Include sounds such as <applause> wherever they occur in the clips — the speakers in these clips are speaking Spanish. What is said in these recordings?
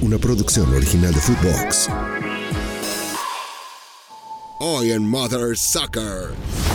una producción original de Footbox. Hoy en Mother Sucker.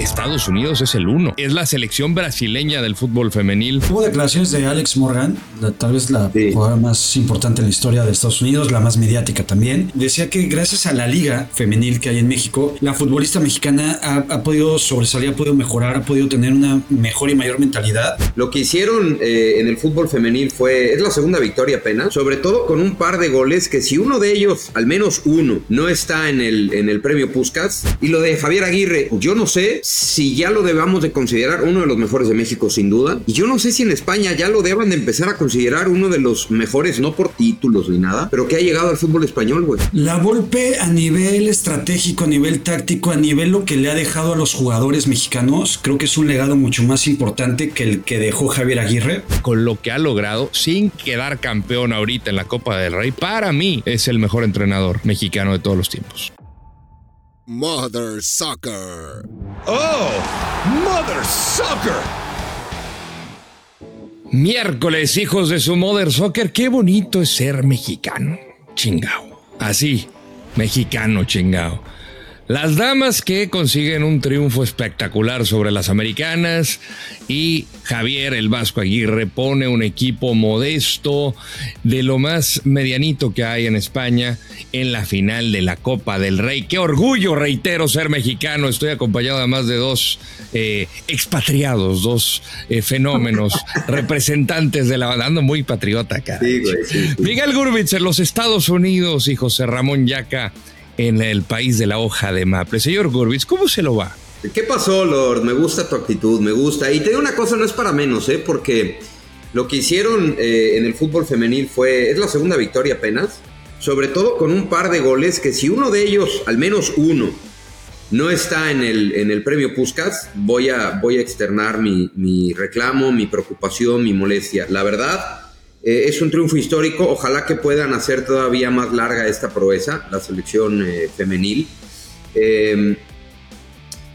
Estados Unidos es el uno. Es la selección brasileña del fútbol femenil. Hubo declaraciones de Alex Morgan, tal vez la jugadora más importante en la historia de Estados Unidos, la más mediática también. Decía que gracias a la liga femenil que hay en México, la futbolista mexicana ha, podido sobresalir, ha podido mejorar, ha podido tener una mejor y mayor mentalidad. Lo que hicieron eh, en el fútbol femenil fue, es la segunda victoria apenas, sobre todo con un par de goles que si uno de ellos, al menos uno, no está en el, en el premio Puskas, y lo de Javier Aguirre, yo no sé si ya lo debamos de considerar uno de los mejores de México sin duda. Y yo no sé si en España ya lo deban de empezar a considerar uno de los mejores, no por títulos ni nada, pero que ha llegado al fútbol español, güey. La golpe a nivel estratégico, a nivel táctico, a nivel lo que le ha dejado a los jugadores mexicanos, creo que es un legado mucho más importante que el que dejó Javier Aguirre. Con lo que ha logrado, sin quedar campeón ahorita en la Copa del Rey, para mí es el mejor entrenador mexicano de todos los tiempos. Mother Soccer. Oh, Mother Soccer. Miércoles, hijos de su Mother Soccer, qué bonito es ser mexicano. Chingao. Así, mexicano chingao. Las damas que consiguen un triunfo espectacular sobre las americanas y Javier el Vasco Aguirre pone un equipo modesto de lo más medianito que hay en España en la final de la Copa del Rey. Qué orgullo, reitero, ser mexicano. Estoy acompañado además de dos eh, expatriados, dos eh, fenómenos, <laughs> representantes de la banda. Ando muy patriota acá. Miguel Gurbitz en los Estados Unidos y José Ramón Yaca en el país de la hoja de maple. Señor Gurbitz, ¿cómo se lo va? ¿Qué pasó, Lord? Me gusta tu actitud, me gusta. Y te digo una cosa, no es para menos, ¿eh? Porque lo que hicieron eh, en el fútbol femenil fue, es la segunda victoria apenas, sobre todo con un par de goles que si uno de ellos, al menos uno, no está en el, en el premio Puskas, voy a, voy a externar mi, mi reclamo, mi preocupación, mi molestia. La verdad, eh, es un triunfo histórico, ojalá que puedan hacer todavía más larga esta proeza, la selección eh, femenil. Em,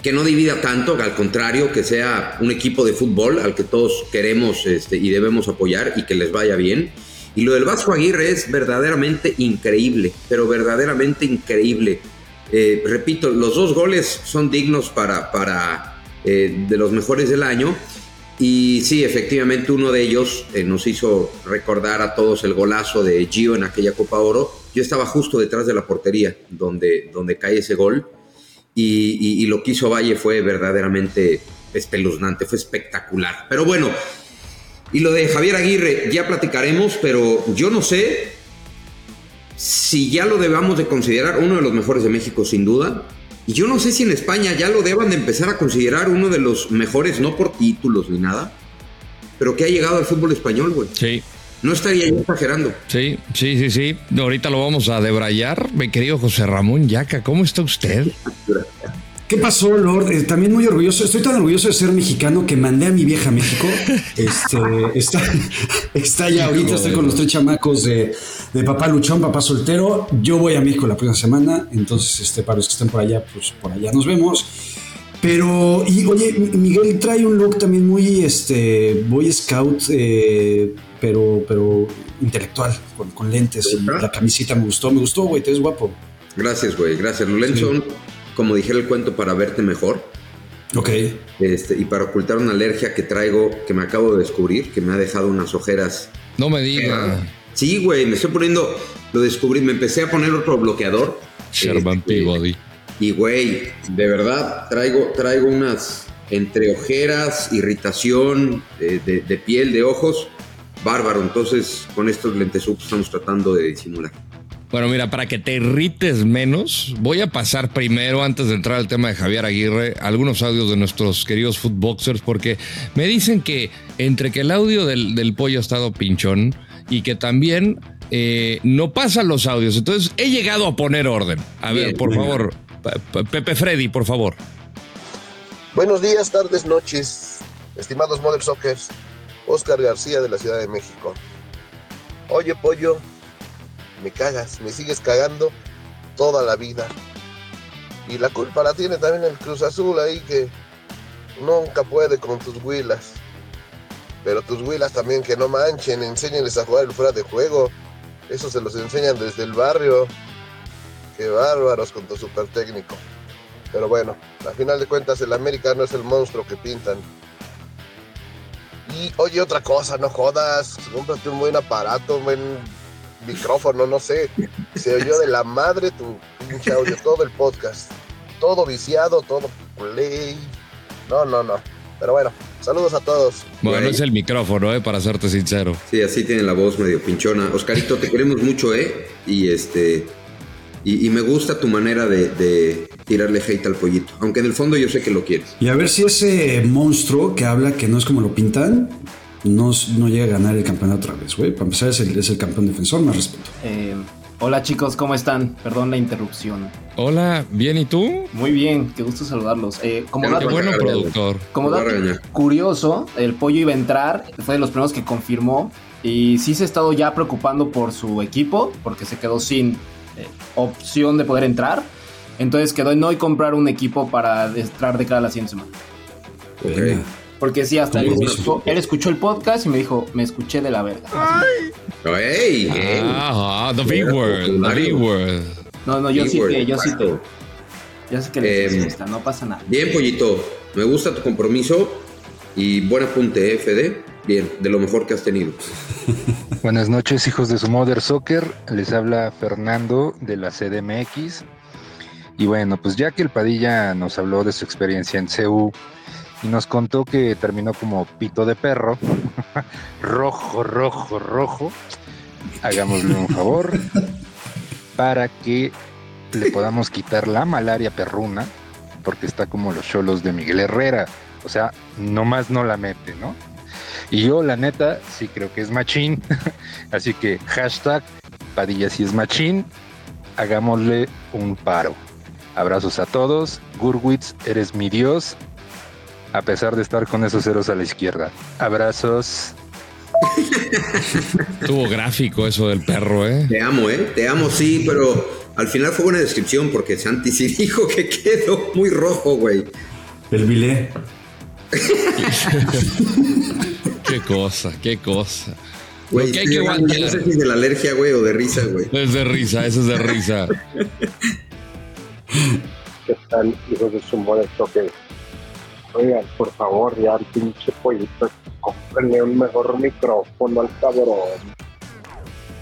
que no divida tanto, al contrario, que sea un equipo de fútbol al que todos queremos este, y debemos apoyar y que les vaya bien. Y lo del Vasco Aguirre es verdaderamente increíble, pero verdaderamente increíble. Eh, repito, los dos goles son dignos para, para de los mejores del año y sí, efectivamente uno de ellos eh, nos hizo recordar a todos el golazo de Gio en aquella Copa Oro. Yo estaba justo detrás de la portería donde, donde cae ese gol y, lo que hizo Valle fue verdaderamente espeluznante, fue espectacular. Pero bueno, y lo de Javier Aguirre ya platicaremos, pero yo no sé si ya lo debamos de considerar uno de los mejores de México sin duda. Y yo no sé si en España ya lo deban de empezar a considerar uno de los mejores, no por títulos ni nada, pero que ha llegado al fútbol español, güey. Sí. No estaría yo exagerando. Sí, sí, sí, sí. Ahorita lo vamos a debrayar. Mi querido José Ramón Yaca, ¿cómo está usted? ¿Qué pasó, Lord? Eh, también muy orgulloso. Estoy tan orgulloso de ser mexicano que mandé a mi vieja a México. <laughs> Este, está, está ya ahorita, estoy con los tres chamacos de, papá luchón, papá soltero. Yo voy a México la próxima semana. Entonces, este, para los que estén por allá, pues por allá nos vemos. Pero, y oye, Miguel trae un look también muy, este, Boy Scout, eh, pero, pero intelectual, con, lentes. Y la camisita me gustó, me gustó, güey, te ves guapo. Gracias, güey, gracias. Los lentes son como dijera el cuento, para verte mejor. Ok. Este, y para ocultar una alergia que traigo, que me acabo de descubrir, que me ha dejado unas ojeras. No me digas. Sí, güey, me estoy poniendo, lo descubrí, me empecé a poner otro bloqueador. Este, Body. Y, güey, de verdad, traigo, traigo unas entre ojeras, irritación de, piel, de ojos, bárbaro. Entonces, con estos lentes estamos tratando de disimular. Bueno, mira, para que te irrites menos, voy a pasar primero, antes de entrar al tema de Javier Aguirre, algunos audios de nuestros queridos footboxers, porque me dicen que entre que el audio del, pollo ha estado pinchón y que también eh, no pasan los audios, entonces he llegado a poner orden. A ver, por favor, Pepe Freddy, por favor. Buenos días, tardes, noches, estimados Mother Sockers. Oscar García de la Ciudad de México. Oye, pollo, me cagas, me sigues cagando toda la vida. Y la culpa la tiene también el Cruz Azul ahí que nunca puede con tus huilas. Pero tus huilas también que no manchen, enséñenles a jugar el fuera de juego. Eso se los enseñan desde el barrio. Qué bárbaros con tu super técnico. Pero bueno, a final de cuentas el América no es el monstruo que pintan. Y oye, otra cosa, no jodas. Cómprate un buen aparato, un buen micrófono, no sé. Se oyó de la madre tu pinche audio, todo el podcast. Todo viciado, todo play. No, no, no. Pero bueno, saludos a todos. Bueno, es el micrófono, eh, para serte sincero. Sí, así tiene la voz medio pinchona. Oscarito, te queremos mucho, ¿eh? Y este. Y, y me gusta tu manera de, de tirarle hate al pollito. Aunque en el fondo yo sé que lo quieres. Y a ver si ese monstruo que habla que no es como lo pintan, no, no llega a ganar el campeonato otra vez, güey. Para empezar, es el, es el campeón defensor, más respeto. Eh, hola chicos, ¿cómo están? Perdón la interrupción. Hola, ¿bien y tú? Muy bien, qué gusto saludarlos. Eh, como Qué Qué dato, bueno, productor. como dato curioso, el pollo iba a entrar, fue de los primeros que confirmó y sí se ha estado ya preocupando por su equipo porque se quedó sin eh, opción de poder entrar. Entonces quedó en no comprar un equipo para entrar de cara a la siguiente semana. Ok. Porque sí, hasta él escuchó, él escuchó el podcast y me dijo, me escuché de la verga. ¡Ey! ey. Ah, the big word, the big word. No, no, yo sí que, yo sí que, yo sé que les gusta, no pasa nada. Bien, pollito. Me gusta tu compromiso y buen apunte, ¿eh, Fede? Bien, de lo mejor que has tenido. <laughs> Buenas noches, hijos de su Mother Soccer. Les habla Fernando de la CDMX. Y bueno, pues ya que el Padilla nos habló de su experiencia en CU y nos contó que terminó como pito de perro, <laughs> rojo, rojo, rojo, hagámosle un favor para que le podamos quitar la malaria perruna, porque está como los cholos de Miguel Herrera. O sea, nomás no la mete, ¿no? Y yo, la neta, sí creo que es machín. <laughs> Así que hashtag Padilla si es machín, hagámosle un paro. Abrazos a todos. Gurwitz, eres mi dios. A pesar de estar con esos ceros a la izquierda. Abrazos. Tuvo gráfico eso del perro, ¿eh? Te amo, ¿eh? Te amo, sí, pero al final fue buena descripción porque Santi sí <laughs> dijo que quedó muy rojo, güey. El bilé. <laughs> Qué cosa, qué cosa. Güey, que hay que no sé si es de la alergia, güey, o de risa, güey. Es de risa, eso es de risa. ¿Qué tal, hijos de su toque? Oigan, por favor, ya al pinche pollito, cómprenle un mejor micrófono al cabrón.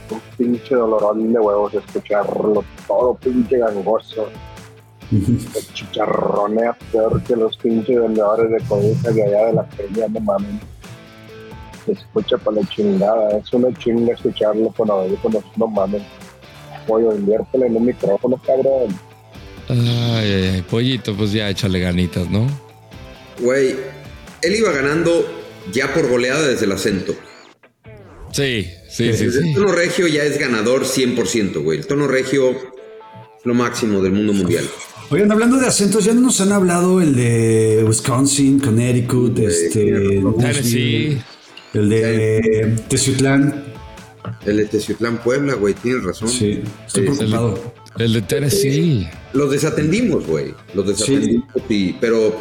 Un pinche dolorón de huevos escucharlo todo pinche gangoso. <laughs> El chicharronea peor que los pinches vendedores de cobijas de allá de la peña, no mames. Se escucha para la chingada, es una chinga escucharlo con audífonos, no mames. Pollo, inviértele en un micrófono, cabrón. Ay, ay, ay, pollito, pues ya échale ganitas, ¿no? Güey, él iba ganando ya por goleada desde el acento. Sí, sí, sí, Desde sí. El tono regio ya es ganador 100%, güey. El tono regio es lo máximo del mundo mundial. Oigan, hablando de acentos, ya no nos han hablado el de Wisconsin, Connecticut, este, Tennessee. el de Teciutlán. El de Teciutlán, Puebla, güey, tienes razón. Sí, estoy Sí, preocupado. El de Tennessee. Los desatendimos, güey. Los desatendimos, sí, pero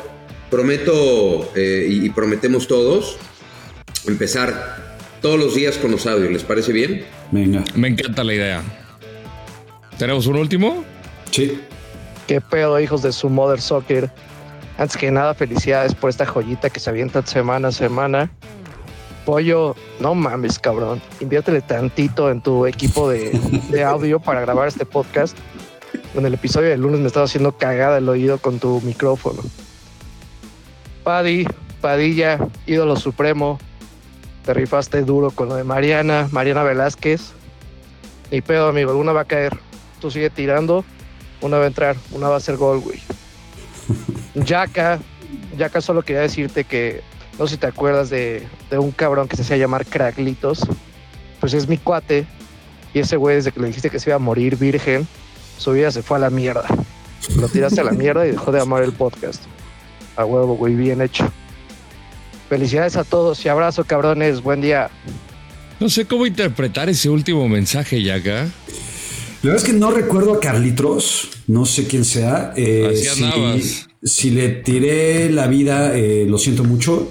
prometo eh, y, y prometemos todos empezar todos los días con los audios. ¿Les parece bien? Venga, Me encanta la idea. ¿Tenemos un último? sí. ¿Qué pedo, hijos de su Mother Soccer? Antes que nada, felicidades por esta joyita que se avienta semana a semana. Pollo, no mames, cabrón. Inviértele tantito en tu equipo de, de audio para grabar este podcast. En el episodio del lunes me estaba haciendo cagada el oído con tu micrófono. Paddy, Padilla, ídolo supremo. Te rifaste duro con lo de Mariana, Mariana Velázquez. Ni pedo, amigo, alguna va a caer. Tú sigue tirando, una va a entrar, una va a ser gol, güey. <laughs> Yaka, Yaka solo quería decirte que no sé si te acuerdas de, de un cabrón que se hacía llamar Craglitos. Pues es mi cuate. Y ese güey, desde que le dijiste que se iba a morir virgen, su vida se fue a la mierda. Lo tiraste a la mierda y dejó de amar el podcast. A huevo, güey, bien hecho. Felicidades a todos y abrazo, cabrones. Buen día. No sé cómo interpretar ese último mensaje, Yaka. La verdad es que no recuerdo a Carlitos, no sé quién sea. Eh, Así si, si le tiré la vida, eh, lo siento mucho.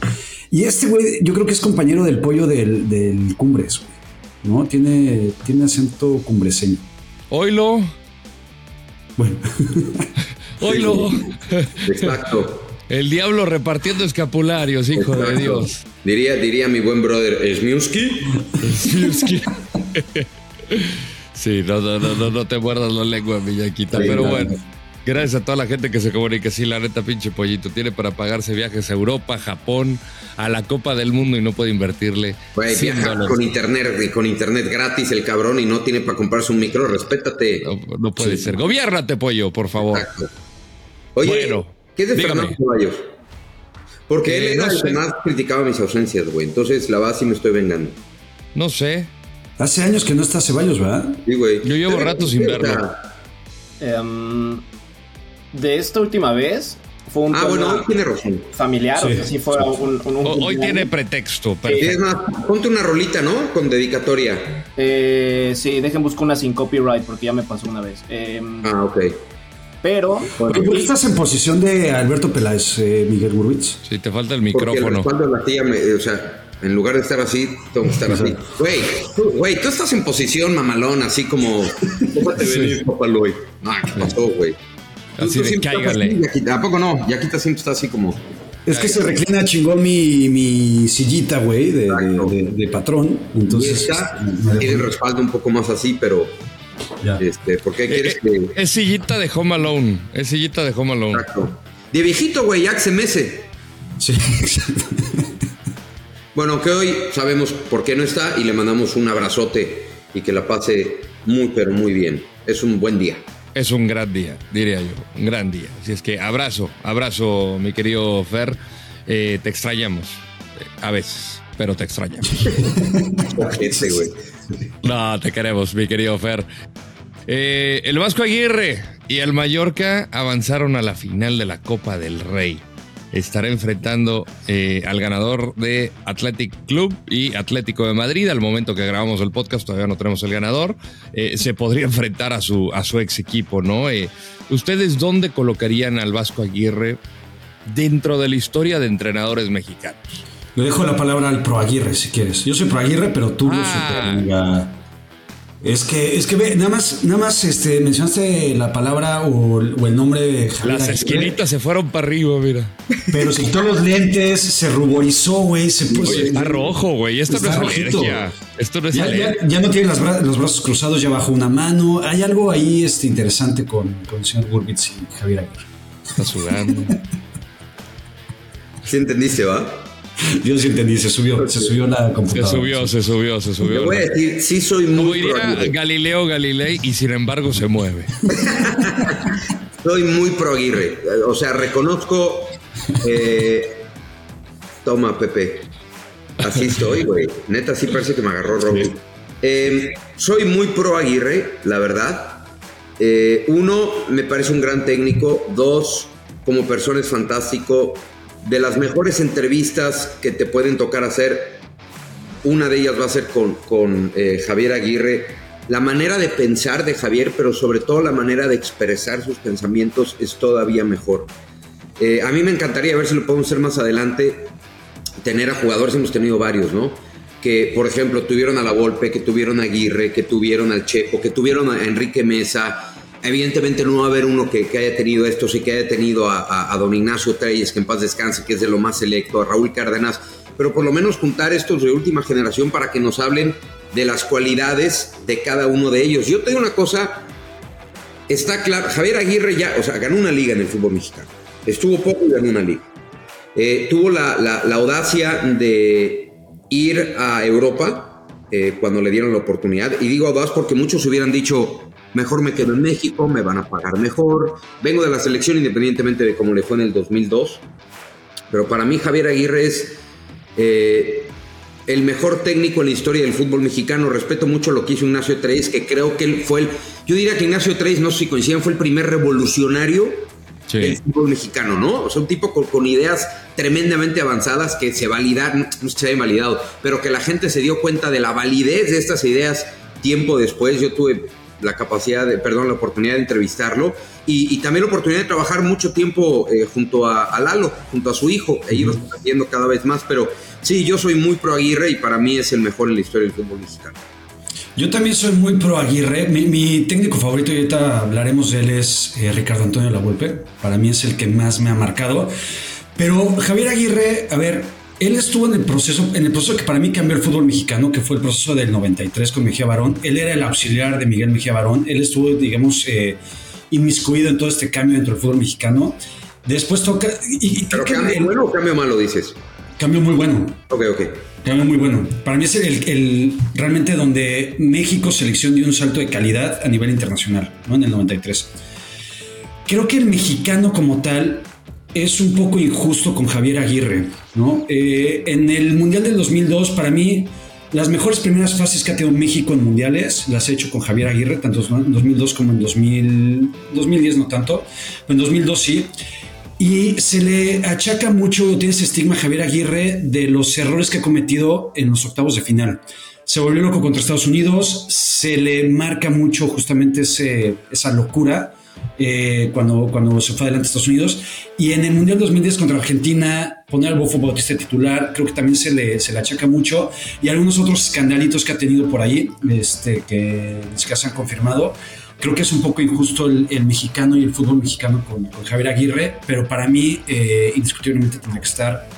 Y este güey, yo creo que es compañero del pollo del, del Cumbres. güey. ¿no? Tiene, tiene acento cumbreseño. Oilo. Bueno. <laughs> Oilo. Exacto. El diablo repartiendo escapularios, hijo de. Dios. Diría, diría mi buen brother, ¿Smiuski? Smiuski. Sí, no, no, no, no, no te muerdas la lengua, Miñaquita. Sí, Pero no. bueno, gracias a toda la gente que se comunica. Sí, la neta, pinche pollito. Tiene para pagarse viajes a Europa, Japón, a la Copa del Mundo y no puede invertirle. Güey, 100 viaja dólares. con internet, con internet gratis el cabrón y no tiene para comprarse un micro, respétate. No, no puede ser. Gobiérnate, pollo, por favor. Exacto. Oye, Bueno, ¿qué es de dígame. Fernando Ceballos? Porque Eh, él era no el que más criticaba mis ausencias, güey. Entonces, la verdad sí me estoy vengando. No sé. Hace años que no está Ceballos, ¿verdad? Sí, güey. Yo llevo rato sin verlo. Em, de esta última vez fue un Ah, tema bueno, tiene razón. familiar, o sea, sí fue un, un- un hoy tiene pretexto, Sí, es perfecto. más, ponte una rolita, ¿no? Con dedicatoria. Eh, sí, dejen buscar una sin copyright porque ya me pasó una vez. Em, Ah, ok. Pero ¿Por qué estás en posición de Alberto Peláez, eh, Miguel Burbitz? Sí, te falta el Porque el micrófono. respaldo de la tía, me- o sea, en lugar de estar así, tengo que estar así. Güey, tú- güey, tú estás en posición mamalón, así como. Déjate venir, papá Luis. No, ¿qué pasó, güey? Tú- Así tú de cáigale. así. ¿A poco no? Yaquita siempre está así como. Es que se reclina chingón mi, mi sillita, güey, de, de, de- de patrón. Y Entonces, esta este, tiene el respaldo un poco más así, pero. Ya. Este, ¿Por qué Eh, quieres eh, que.? Es sillita de Home Alone. Es sillita de Home Alone. Exacto. De viejito, güey, ya que se mece. Sí, <laughs> exacto. Bueno, que hoy sabemos por qué no está y le mandamos un abrazote y que la pase muy, pero muy bien. Es un buen día. Es un gran día, diría yo. Un gran día. Así es que abrazo, abrazo, mi querido Fer. Eh, te extrañamos. A veces, pero te extrañamos. <laughs> Güey. No, te queremos, mi querido Fer. Eh, el Vasco Aguirre y el Mallorca avanzaron a la final de la Copa del Rey. Estará enfrentando eh, al ganador de Athletic Club y Atlético de Madrid. Al momento que grabamos el podcast todavía no tenemos el ganador. Eh, se podría enfrentar a su, a su ex equipo, ¿no? ¿Ustedes dónde colocarían al Vasco Aguirre dentro de la historia de entrenadores mexicanos? Le dejo la palabra al Pro Aguirre, si quieres. Yo soy Pro Aguirre, pero tú lo Ah. super mega- Es que, es que ve, nada más, nada más este, mencionaste la palabra o, el- o el nombre de Javier Las Aguirre, esquinitas se fueron para arriba, mira. Pero se quitó los lentes, se ruborizó, güey. Se puso. Oye, está rojo, güey. Esto no es rojito. alergia. Esto no es Ya, ya- alergia. ya no tiene las bra- los brazos cruzados, ya bajó una mano. Hay algo ahí este, interesante con, con el señor Burbitz y Javier Aguirre. Está sudando. ¿Sí entendiste, va? Yo sí entendí, se subió, se subió la Se computadora. subió, se subió, se Te subió. voy a decir, sí soy Como muy pro diría. Galileo Galilei y sin embargo se mueve. <laughs> Soy muy pro Aguirre. O sea, reconozco. eh, toma, Pepe. Así estoy, güey. Neta, sí parece que me agarró Rocky. Eh, soy muy pro Aguirre, la verdad. Eh, uno, me parece un gran técnico. Dos, como persona es fantástico. De las mejores entrevistas que te pueden tocar hacer, una de ellas va a ser con, con, eh, Javier Aguirre. La manera de pensar de Javier, pero sobre todo la manera de expresar sus pensamientos es todavía mejor. Eh, a mí me encantaría ver si lo podemos hacer más adelante, tener a jugadores, hemos tenido varios, ¿no? Que, por ejemplo, tuvieron a La Volpe, que tuvieron a Aguirre, que tuvieron al Chepo, que tuvieron a Enrique Mesa. Evidentemente no va a haber uno que, que haya tenido estos y que haya tenido a, a- a don Ignacio Treyes, que en paz descanse, que es de lo más selecto, a Raúl Cárdenas, pero por lo menos juntar estos de última generación para que nos hablen de las cualidades de cada uno de ellos. Yo te digo una cosa, está claro, Javier Aguirre ya, o sea, ganó una liga en el fútbol mexicano. Estuvo poco y ganó una liga. Eh, tuvo la, la- la audacia de ir a Europa eh, cuando le dieron la oportunidad. Y digo audaz porque muchos hubieran dicho, mejor me quedo en México, me van a pagar mejor. Vengo de la selección independientemente de cómo le fue en el 2002. Pero para mí Javier Aguirre es eh, el mejor técnico en la historia del fútbol mexicano. Respeto mucho lo que hizo Ignacio Treyes, que creo que él fue el... Yo diría que Ignacio Treyes, no sé si coinciden, fue el primer revolucionario del fútbol mexicano, ¿no? O sea, un tipo con, con ideas tremendamente avanzadas que se validaron, no se hayan validado, pero que la gente se dio cuenta de la validez de estas ideas tiempo después. Yo tuve la capacidad, de, perdón, la oportunidad de entrevistarlo y, también la oportunidad de trabajar mucho tiempo eh, junto a, a Lalo, junto a su hijo, e irlos aprendiendo cada vez más, pero sí, yo soy muy pro Aguirre y para mí es el mejor en la historia del fútbol mexicano. Yo también soy muy pro Aguirre. Mi, mi técnico favorito, y ahorita hablaremos de él, es eh, Ricardo Antonio Lavolpe. Para mí es el que más me ha marcado. Pero Javier Aguirre, a ver, él estuvo en el proceso, en el proceso que para mí cambió el fútbol mexicano, que fue el proceso del 93 con Mejía Barón. Él era el auxiliar de Miguel Mejía Barón. Él estuvo, digamos, eh, inmiscuido en todo este cambio dentro del fútbol mexicano. Después toca. Y, y ¿Pero creo que cambio el- bueno o cambio malo dices? cambio muy bueno. Ok, ok. Cambio muy bueno. Para mí es el, el- realmente donde México selección dio un salto de calidad a nivel internacional, ¿no? En el 93. Creo que el mexicano como tal es un poco injusto con Javier Aguirre, ¿no? Eh, en el Mundial del 2002, para mí, las mejores primeras fases que ha tenido México en mundiales las he hecho con Javier Aguirre, tanto en 2002 como en 2000, 2010 no tanto, pero en 2002 sí. Y se le achaca mucho, tiene ese estigma Javier Aguirre de los errores que ha cometido en los octavos de final. Se volvió loco contra Estados Unidos, se le marca mucho justamente ese, esa locura eh, cuando, cuando se fue adelante a Estados Unidos. Y en el Mundial 2010 contra Argentina, poner al Bofo Bautista titular, creo que también se le, se le achaca mucho. Y algunos otros escandalitos que ha tenido por ahí, este, que siquiera se han confirmado. Creo que es un poco injusto el, el mexicano y el fútbol mexicano con, con Javier Aguirre, pero para mí, eh, indiscutiblemente, tendría que estar,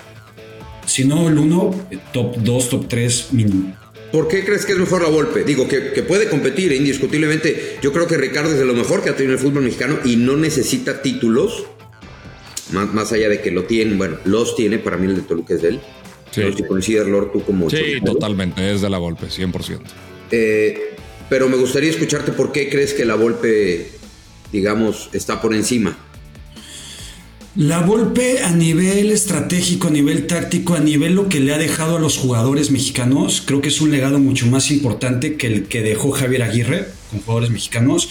si no el uno, eh, top 2, top 3 mínimo. ¿Por qué crees que es mejor la Volpe? Digo, que, que puede competir, eh, indiscutiblemente. Yo creo que Ricardo es de lo mejor que ha tenido el fútbol mexicano y no necesita títulos. Más, más allá de que lo tiene, bueno, los tiene, para mí el de Toluca es de él. Sí. No sé si coincides, Lord, tú como... Sí, totalmente, es de la golpe, 100%. Eh, pero me gustaría escucharte por qué crees que la Volpe, digamos, está por encima. La Volpe a nivel estratégico, a nivel táctico, a nivel lo que le ha dejado a los jugadores mexicanos, creo que es un legado mucho más importante que el que dejó Javier Aguirre con jugadores mexicanos.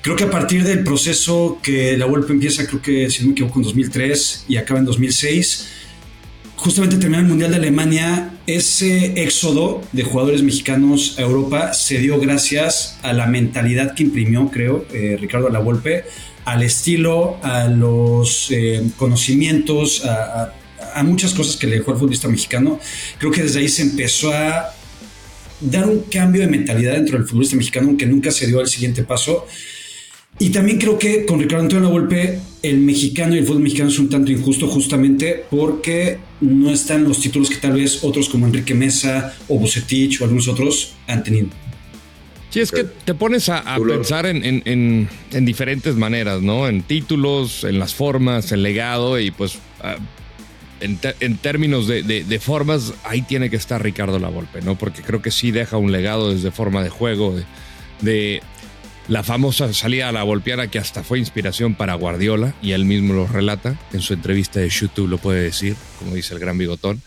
Creo que a partir del proceso que la Volpe empieza, creo que si no me equivoco en 2003 y acaba en 2006, justamente terminó el Mundial de Alemania, ese éxodo de jugadores mexicanos a Europa se dio gracias a la mentalidad que imprimió, creo, eh, Ricardo Lavolpe, al estilo, a los eh, conocimientos, a, muchas cosas que le dejó al futbolista mexicano. Creo que desde ahí se empezó a dar un cambio de mentalidad dentro del futbolista mexicano, aunque nunca se dio al siguiente paso. Y también creo que con Ricardo Antonio Lavolpe, el mexicano y el fútbol mexicano es un tanto injusto justamente porque no están los títulos que tal vez otros como Enrique Mesa o Bucetich o algunos otros han tenido. Sí, es que te pones a, pensar en, en- en- en diferentes maneras, ¿no? En títulos, en las formas, en legado y pues ah, en, te- en términos de, de- de formas, ahí tiene que estar Ricardo Lavolpe, ¿no? Porque creo que sí deja un legado desde forma de juego, de, de la famosa salida a la volpiana que hasta fue inspiración para Guardiola y él mismo lo relata en su entrevista de YouTube, lo puede decir, como dice el gran bigotón.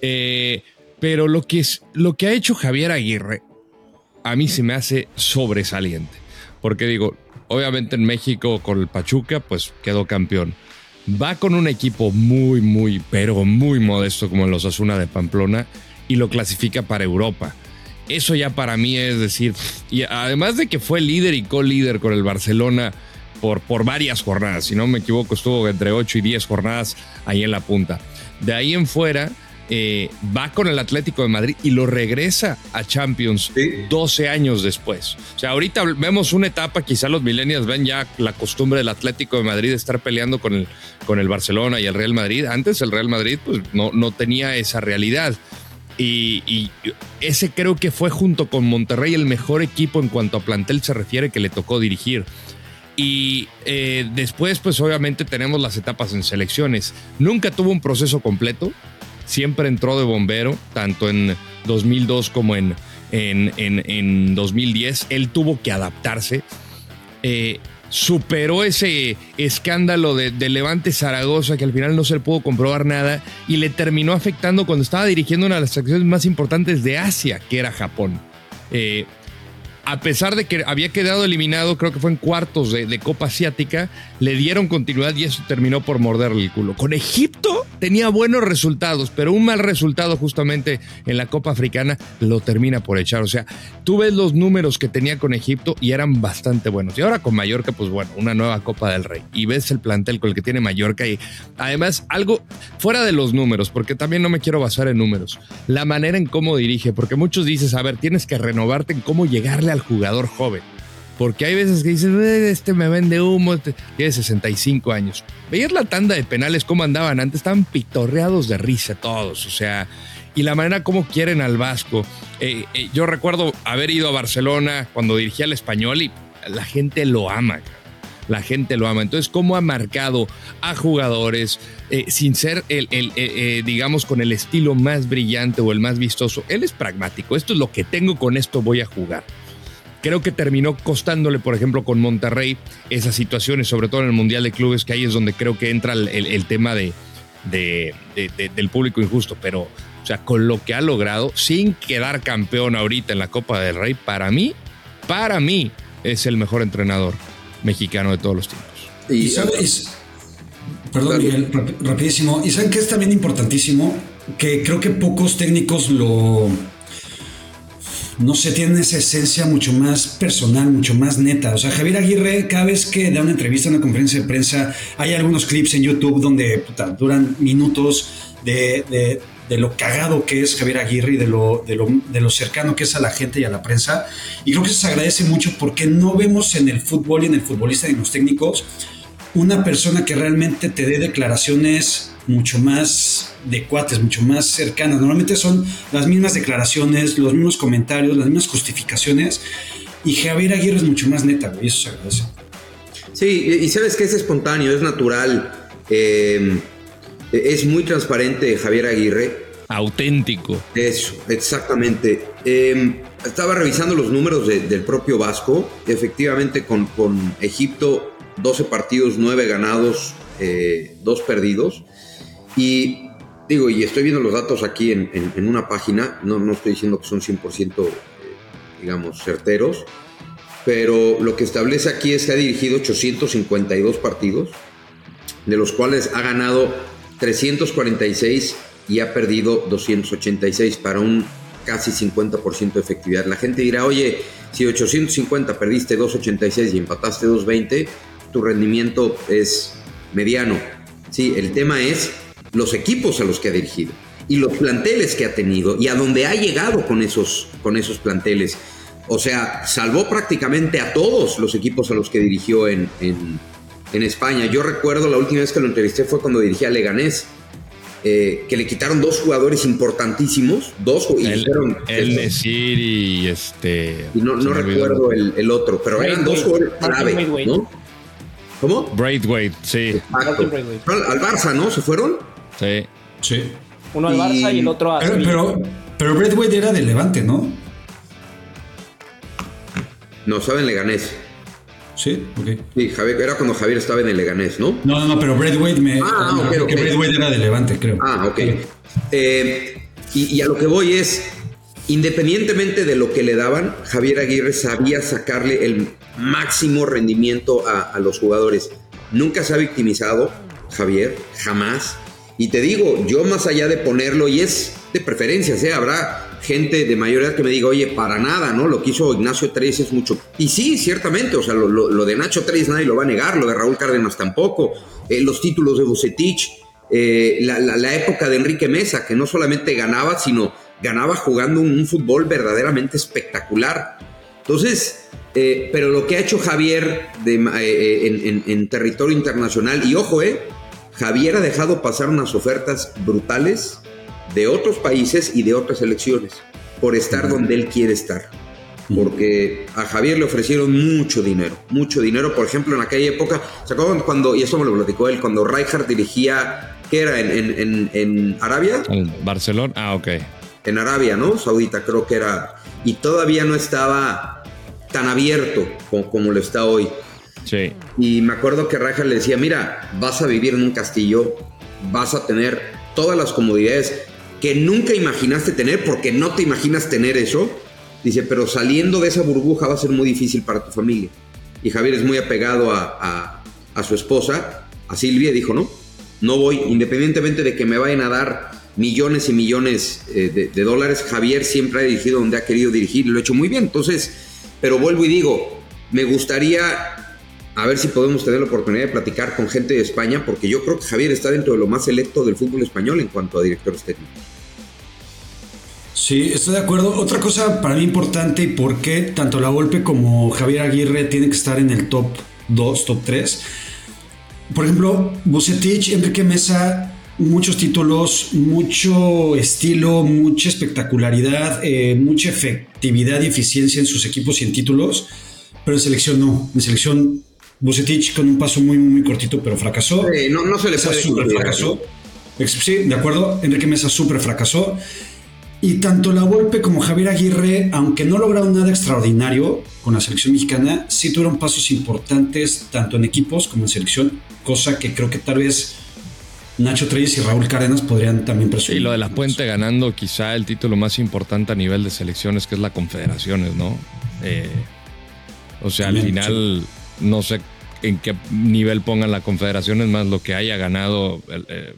Eh, pero lo que, es, lo que ha hecho Javier Aguirre a mí se me hace sobresaliente. Porque digo, obviamente en México con el Pachuca, pues quedó campeón. Va con un equipo muy, muy, pero muy modesto como los Asuna de Pamplona y lo clasifica para Europa. Eso ya para mí es decir, y además de que fue líder y co-líder con el Barcelona por, por varias jornadas, si no me equivoco, estuvo entre 8 y 10 jornadas ahí en la punta. De ahí en fuera, eh, va con el Atlético de Madrid y lo regresa a Champions 12 años después. O sea, ahorita vemos una etapa, quizá los millennials ven ya la costumbre del Atlético de Madrid de estar peleando con el, con el Barcelona y el Real Madrid. Antes el Real Madrid pues, no, no tenía esa realidad. Y, y ese creo que fue junto con Monterrey el mejor equipo en cuanto a plantel se refiere que le tocó dirigir. Y eh, después, pues obviamente tenemos las etapas en selecciones. Nunca tuvo un proceso completo. Siempre entró de bombero, tanto en 2002 como en, en, en, en 2010. Él tuvo que adaptarse. Eh, superó ese escándalo de, de, Levante Zaragoza que al final no se le pudo comprobar nada y le terminó afectando cuando estaba dirigiendo una de las selecciones más importantes de Asia, que era Japón. Eh, a pesar de que había quedado eliminado, creo que fue en cuartos de, Copa Asiática, le dieron continuidad y eso terminó por morderle el culo. Con Egipto tenía buenos resultados, pero un mal resultado justamente en la Copa Africana lo termina por echar. O sea, tú ves los números que tenía con Egipto y eran bastante buenos. Y ahora con Mallorca, pues bueno, una nueva Copa del Rey. Y ves el plantel con el que tiene Mallorca y además algo fuera de los números, porque también no me quiero basar en números, la manera en cómo dirige, porque muchos dices, a ver, tienes que renovarte en cómo llegarle al jugador joven. Porque hay veces que dices, este me vende humo, este tiene 65 años. Veías la tanda de penales, cómo andaban antes, estaban pitorreados de risa todos, o sea, y la manera como quieren al Vasco. Eh, eh, yo recuerdo haber ido a Barcelona cuando dirigía al español y la gente lo ama. La gente lo ama. Entonces, ¿cómo ha marcado a jugadores eh, sin ser el, el eh, digamos, con el estilo más brillante o el más vistoso? Él es pragmático. Esto es lo que tengo, con esto voy a jugar. Creo que terminó costándole, por ejemplo, con Monterrey esas situaciones, sobre todo en el Mundial de Clubes, que ahí es donde creo que entra el, el tema de, de, de, del público injusto. Pero, o sea, con lo que ha logrado, sin quedar campeón ahorita en la Copa del Rey, para mí, para mí, es el mejor entrenador mexicano de todos los tiempos. Y, sabes, perdón Miguel, rapidísimo, y saben que es también importantísimo, que creo que pocos técnicos lo, no sé, tienen esa esencia mucho más personal, mucho más neta. O sea, Javier Aguirre, cada vez que da una entrevista, una conferencia de prensa, hay algunos clips en YouTube donde puta, duran minutos de, de, lo cagado que es Javier Aguirre y de lo, de, lo, de lo cercano que es a la gente y a la prensa. Y creo que se agradece mucho porque no vemos en el fútbol y en el futbolista y en los técnicos una persona que realmente te dé declaraciones mucho más de cuates, mucho más cercanas. Normalmente son las mismas declaraciones, los mismos comentarios, las mismas justificaciones. Y Javier Aguirre es mucho más neta, güey, eso se agradece. Sí, y sabes que es espontáneo, es natural. Eh, es muy transparente Javier Aguirre. Auténtico. Eso, exactamente. Eh, estaba revisando los números de, del propio Vasco. Efectivamente, con, con, Egipto, 12 partidos, 9 ganados, eh, 2 perdidos. Y digo, y estoy viendo los datos aquí en, en, una página. No, no, estoy diciendo que son 100%, eh, digamos, certeros. Pero lo que establece aquí es que ha dirigido 852 partidos, de los cuales ha ganado 346 y ha perdido 286 para un casi 50% de efectividad. La gente dirá, oye, si 850 perdiste 286 y empataste 220, tu rendimiento es mediano. Sí, el tema es los equipos a los que ha dirigido y los planteles que ha tenido y a dónde ha llegado con esos, con esos planteles. O sea, salvó prácticamente a todos los equipos a los que dirigió en, en en España. Yo recuerdo la última vez que lo entrevisté fue cuando dirigía a Leganés, eh, que le quitaron dos jugadores importantísimos, dos y el, dijeron, el Nesir y este. Y no, no recuerdo el, el, otro, pero eran dos jugadores clave, ¿no? ¿Cómo? Braithwaite, sí. Exacto. Al Barça, ¿no? ¿Se fueron? Sí. Sí. Uno al Barça y, el otro a. Pero, pero, pero Braithwaite era de Levante, ¿no? No, saben Leganés. Sí, ok. Sí, Javier, era cuando Javier estaba en el Leganés, ¿no? No, no, no, pero Braithwaite me. Ah, no, okay, okay. Era de Levante, creo. Ah, ok. Eh, y, y, a lo que voy es, independientemente de lo que le daban, Javier Aguirre sabía sacarle el máximo rendimiento a, a los jugadores. Nunca se ha victimizado, Javier, jamás. Y te digo, yo más allá de ponerlo, y es de preferencias, ¿eh? habrá gente de mayor edad que me diga, oye, para nada, ¿no? Lo que hizo Ignacio Treyes es mucho. Y sí, ciertamente, o sea, lo, lo, de Nacho Treyes nadie lo va a negar, lo de Raúl Cárdenas tampoco, eh, los títulos de Bucetich, eh, la, la, época de Enrique Mesa, que no solamente ganaba, sino ganaba jugando un, fútbol verdaderamente espectacular. Entonces, eh, pero lo que ha hecho Javier de, en, en territorio internacional, y ojo, eh, Javier ha dejado pasar unas ofertas brutales de otros países y de otras elecciones por estar donde él quiere estar. Porque a Javier le ofrecieron mucho dinero, mucho dinero. Por ejemplo, en aquella época, ¿se acuerdan cuando, y eso me lo platicó él, cuando Rijkaard dirigía, ¿qué era? ¿En, en, en, en Arabia? En Barcelona, ah, ok. En Arabia, ¿no? Saudita, creo que era. Y todavía no estaba tan abierto como, como lo está hoy. Y me acuerdo que Rijkaard le decía, mira, vas a vivir en un castillo, vas a tener todas las comodidades que nunca imaginaste tener, porque no te imaginas tener eso, Dice, pero saliendo de esa burbuja va a ser muy difícil para tu familia. Y Javier es muy apegado a, a su esposa, a Silvia, dijo, no, no voy, independientemente de que me vayan a dar millones y millones eh, de, dólares, Javier siempre ha dirigido donde ha querido dirigir lo ha hecho muy bien. Entonces, pero vuelvo y digo, me gustaría a ver si podemos tener la oportunidad de platicar con gente de España, porque yo creo que Javier está dentro de lo más selecto del fútbol español en cuanto a directores técnicos. Sí, estoy de acuerdo. Otra cosa para mí importante y por qué tanto La Volpe como Javier Aguirre tienen que estar en el top 2, top 3. Por ejemplo, Bucetich, Enrique Mesa muchos títulos, mucho estilo, mucha espectacularidad, eh, mucha efectividad y eficiencia en sus equipos y en títulos, pero en selección no. En selección, Bucetich con un paso muy, muy, cortito, pero fracasó. no, no se le puede super fracasó. Sí, de acuerdo. Enrique Mesa súper fracasó. Y tanto La Volpe como Javier Aguirre, aunque no lograron nada extraordinario con la selección mexicana, sí tuvieron pasos importantes tanto en equipos como en selección, cosa que creo que tal vez Nacho Treyes y Raúl Cárdenas podrían también presumir. Y lo de la Puente ganando quizá el título más importante a nivel de selecciones, que es la Confederaciones, ¿no? Eh, o sea, al final no sé en qué nivel pongan la Confederaciones, más lo que haya ganado el, eh,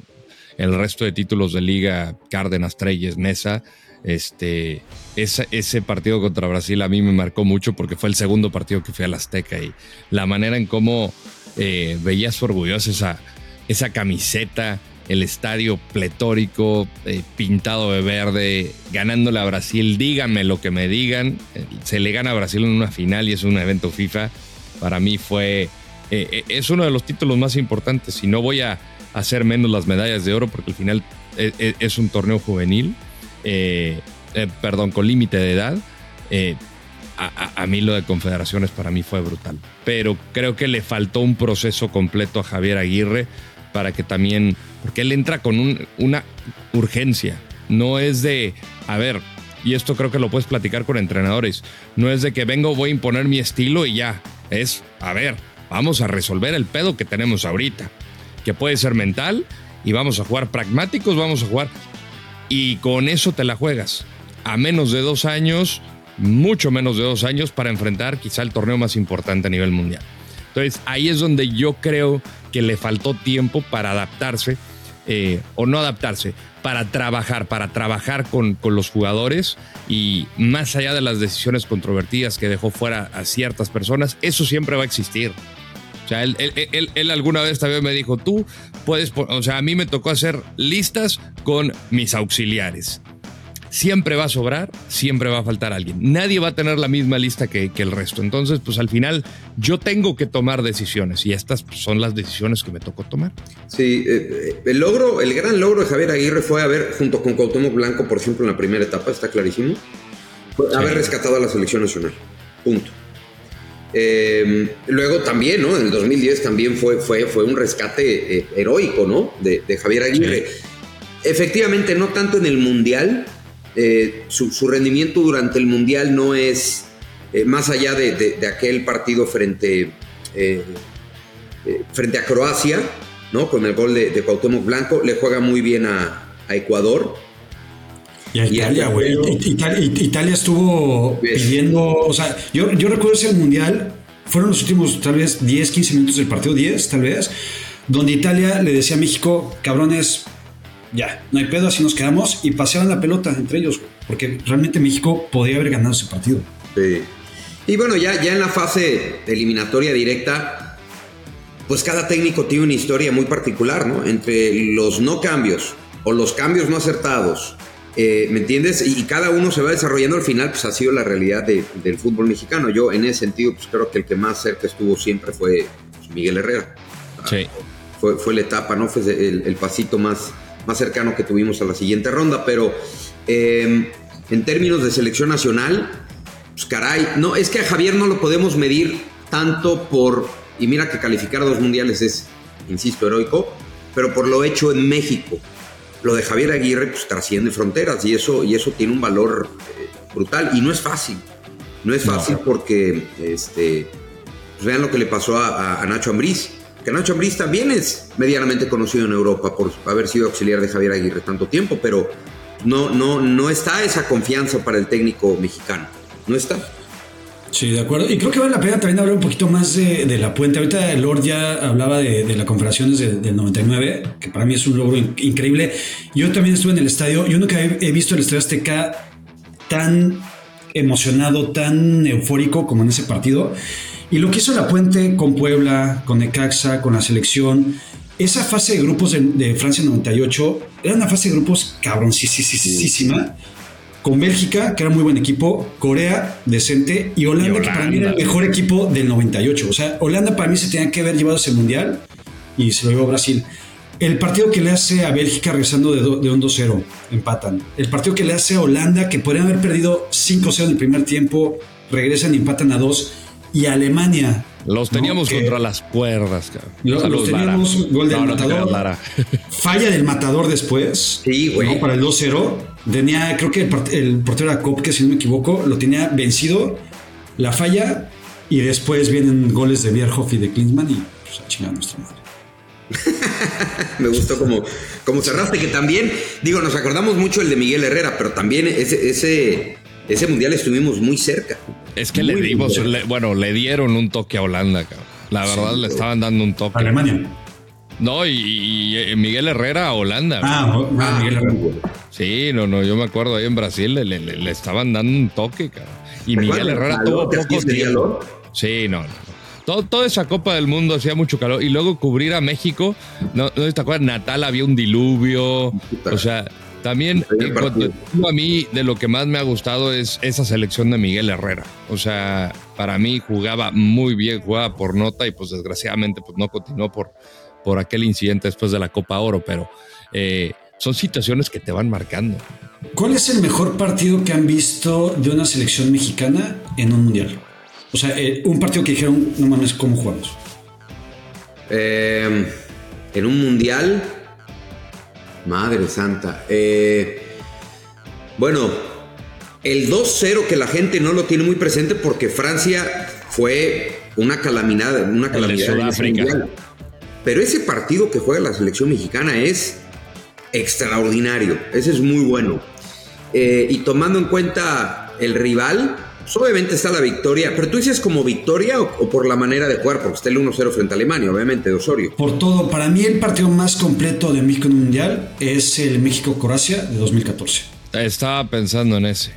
resto de títulos de liga, Cárdenas, Treyes, Mesa. Este, ese, partido contra Brasil a mí me marcó mucho porque fue el segundo partido que fui al Azteca y la manera en cómo eh, veías orgulloso esa esa camiseta, el estadio pletórico, eh, pintado de verde, ganándole a Brasil. Díganme lo que me digan. Eh, se le gana a Brasil en una final y es un evento FIFA. Para mí fue. Eh, es uno de los títulos más importantes. Y no voy a hacer menos las medallas de oro porque al final es, un torneo juvenil. perdón, con límite de edad. A, mí lo de confederaciones para mí fue brutal. Pero creo que le faltó un proceso completo a Javier Aguirre para que también, porque él entra con una urgencia, no es de, a ver, y esto creo que lo puedes platicar con entrenadores, no es de que vengo, voy a imponer mi estilo y ya, es, a ver, vamos a resolver el pedo que tenemos ahorita, que puede ser mental y vamos a jugar pragmáticos, vamos a jugar, y con eso te la juegas, a menos de dos años, mucho menos de dos años para enfrentar quizá el torneo más importante a nivel mundial. Entonces ahí es donde yo creo que le faltó tiempo para adaptarse, eh, o no adaptarse, para trabajar, para trabajar con, con, los jugadores y más allá de las decisiones controvertidas que dejó fuera a ciertas personas, eso siempre va a existir. O sea, él, él, él, alguna vez también me dijo, tú puedes, o sea, a mí me tocó hacer listas con mis auxiliares siempre va a sobrar, siempre va a faltar alguien. Nadie va a tener la misma lista que, el resto. Entonces, pues al final yo tengo que tomar decisiones y estas son las decisiones que me tocó tomar. Sí, eh, el logro, el gran logro de Javier Aguirre fue haber, junto con Cuauhtémoc Blanco, por ejemplo, en la primera etapa, está clarísimo, haber rescatado a la selección nacional. Punto. Em, luego también, ¿no? En el 2010 también fue, fue, fue un rescate eh, heroico, ¿no? De, Javier Aguirre. Efectivamente, no tanto en el Mundial, eh, su, rendimiento durante el Mundial no es eh, más allá de, aquel partido frente, eh, frente a Croacia, ¿no? Con el gol de, de Cuauhtémoc Blanco, le juega muy bien a, Ecuador. Y a Italia, güey. Italia, estuvo pidiendo, o sea, yo, yo recuerdo ese Mundial, fueron los últimos tal vez 10, 15 minutos del partido, 10 tal vez, donde Italia le decía a México, cabrones, ya, no hay pedo, así nos quedamos y paseaban la pelota entre ellos, porque realmente México podría haber ganado ese partido. Sí. Y bueno, ya, ya en la fase eliminatoria directa, pues cada técnico tiene una historia muy particular, ¿no? Entre los no cambios o los cambios no acertados, eh, ¿me entiendes? Y, cada uno se va desarrollando al final, pues ha sido la realidad del fútbol mexicano. Yo en ese sentido, pues creo que el que más cerca estuvo siempre fue pues, Miguel Herrera. Sí. Fue, fue la etapa, ¿no? Fue el pasito más más cercano que tuvimos a la siguiente ronda, pero em, en términos de selección nacional, pues caray, no, es que a Javier no lo podemos medir tanto por, y mira que calificar a dos mundiales es, insisto, heroico, pero por lo hecho en México. Lo de Javier Aguirre pues trasciende fronteras y eso, y eso tiene un valor eh, brutal y no es fácil. No es fácil porque, este, pues vean lo que le pasó a, a Nacho Ambriz que Nacho Ambriz también es medianamente conocido en Europa por haber sido auxiliar de Javier Aguirre tanto tiempo, pero no, no, no está esa confianza para el técnico mexicano. no está. Sí, de acuerdo. Y creo que vale la pena también hablar un poquito más de, la puente. Ahorita Lord ya hablaba de, de la del 99, que para mí es un logro in- increíble. Yo también estuve en el estadio. Yo nunca he, he visto el Estadio Azteca tan emocionado, tan eufórico como en ese partido. Y lo que hizo la puente con Puebla, con Necaxa, con la selección, esa fase de grupos de, de Francia 98 era una fase de grupos cabroncísima. Con Bélgica, que era muy buen equipo, Corea, decente, y Holanda, Y que para mí era el Holanda. mejor equipo del 98. O sea, Holanda para mí se tenía que haber llevado ese mundial y se lo llevó Brasil. El partido que le hace a Bélgica regresando de, do- de un 2-0, empatan. El partido que le hace a Holanda, que podrían haber perdido 5-0 en el primer tiempo, regresan y empatan a 2. Y Alemania. Los teníamos Que contra las cuerdas, cabrón. Los- los teníamos, Lara. gol del No, no te matador. creas, Lara. <laughs> Falla del matador después. Sí, güey. ¿no? Para el 2-0. Tenía, creo que el, el portero era Kopke, si no me equivoco, lo tenía vencido. La falla. Y después vienen goles de Bierhoff y de Klinsmann. Y pues a chingar a nuestra madre. <laughs> Me gustó como, como cerraste, que también, digo, nos acordamos mucho el de Miguel Herrera, pero también ese, ese, ese mundial estuvimos muy cerca. Es que le dimos, le- bueno, le dieron un toque a Holanda, cabrón. La verdad, le estaban dando un toque. Alemania. No, y, y, eh, Miguel Herrera a Holanda. Ah, ah, Miguel Herrera. Sí, no, no, yo me acuerdo ahí en Brasil le, le- le estaban dando un toque, cabrón. Y ¿Te Miguel? Herrera Calor, tuvo poco tiempo. calor. Sí, no, no. Todo, toda esa Copa del Mundo hacía mucho calor. Y luego cubrir a México, no, no te acuerdas, Natal había un diluvio. O sea, también en cuanto partido. a mí, de lo que más me ha gustado es esa selección de Miguel Herrera. O sea, para mí jugaba muy bien, jugaba por nota y pues desgraciadamente pues no continuó por, por aquel incidente después de la Copa Oro, pero eh, son situaciones que te van marcando. ¿Cuál es el mejor partido que han visto de una selección mexicana en un mundial? O sea, eh, un partido que dijeron, no mames, ¿cómo jugamos? Eh, en un mundial, madre santa. Eh, bueno, el 2-0 que la gente no lo tiene muy presente porque Francia fue una calamidad, una calamidad Sudáfrica. mundial. Pero ese partido que juega la selección mexicana es extraordinario. Ese es muy bueno. Eh, y tomando en cuenta el rival, obviamente está la victoria. Pero tú dices como victoria o, o por la manera de jugar, porque está el 1-0 frente a Alemania, obviamente, de Osorio. Por todo, para mí el partido más completo de México en un mundial es el México-Croacia de 2014. Estaba pensando en ese.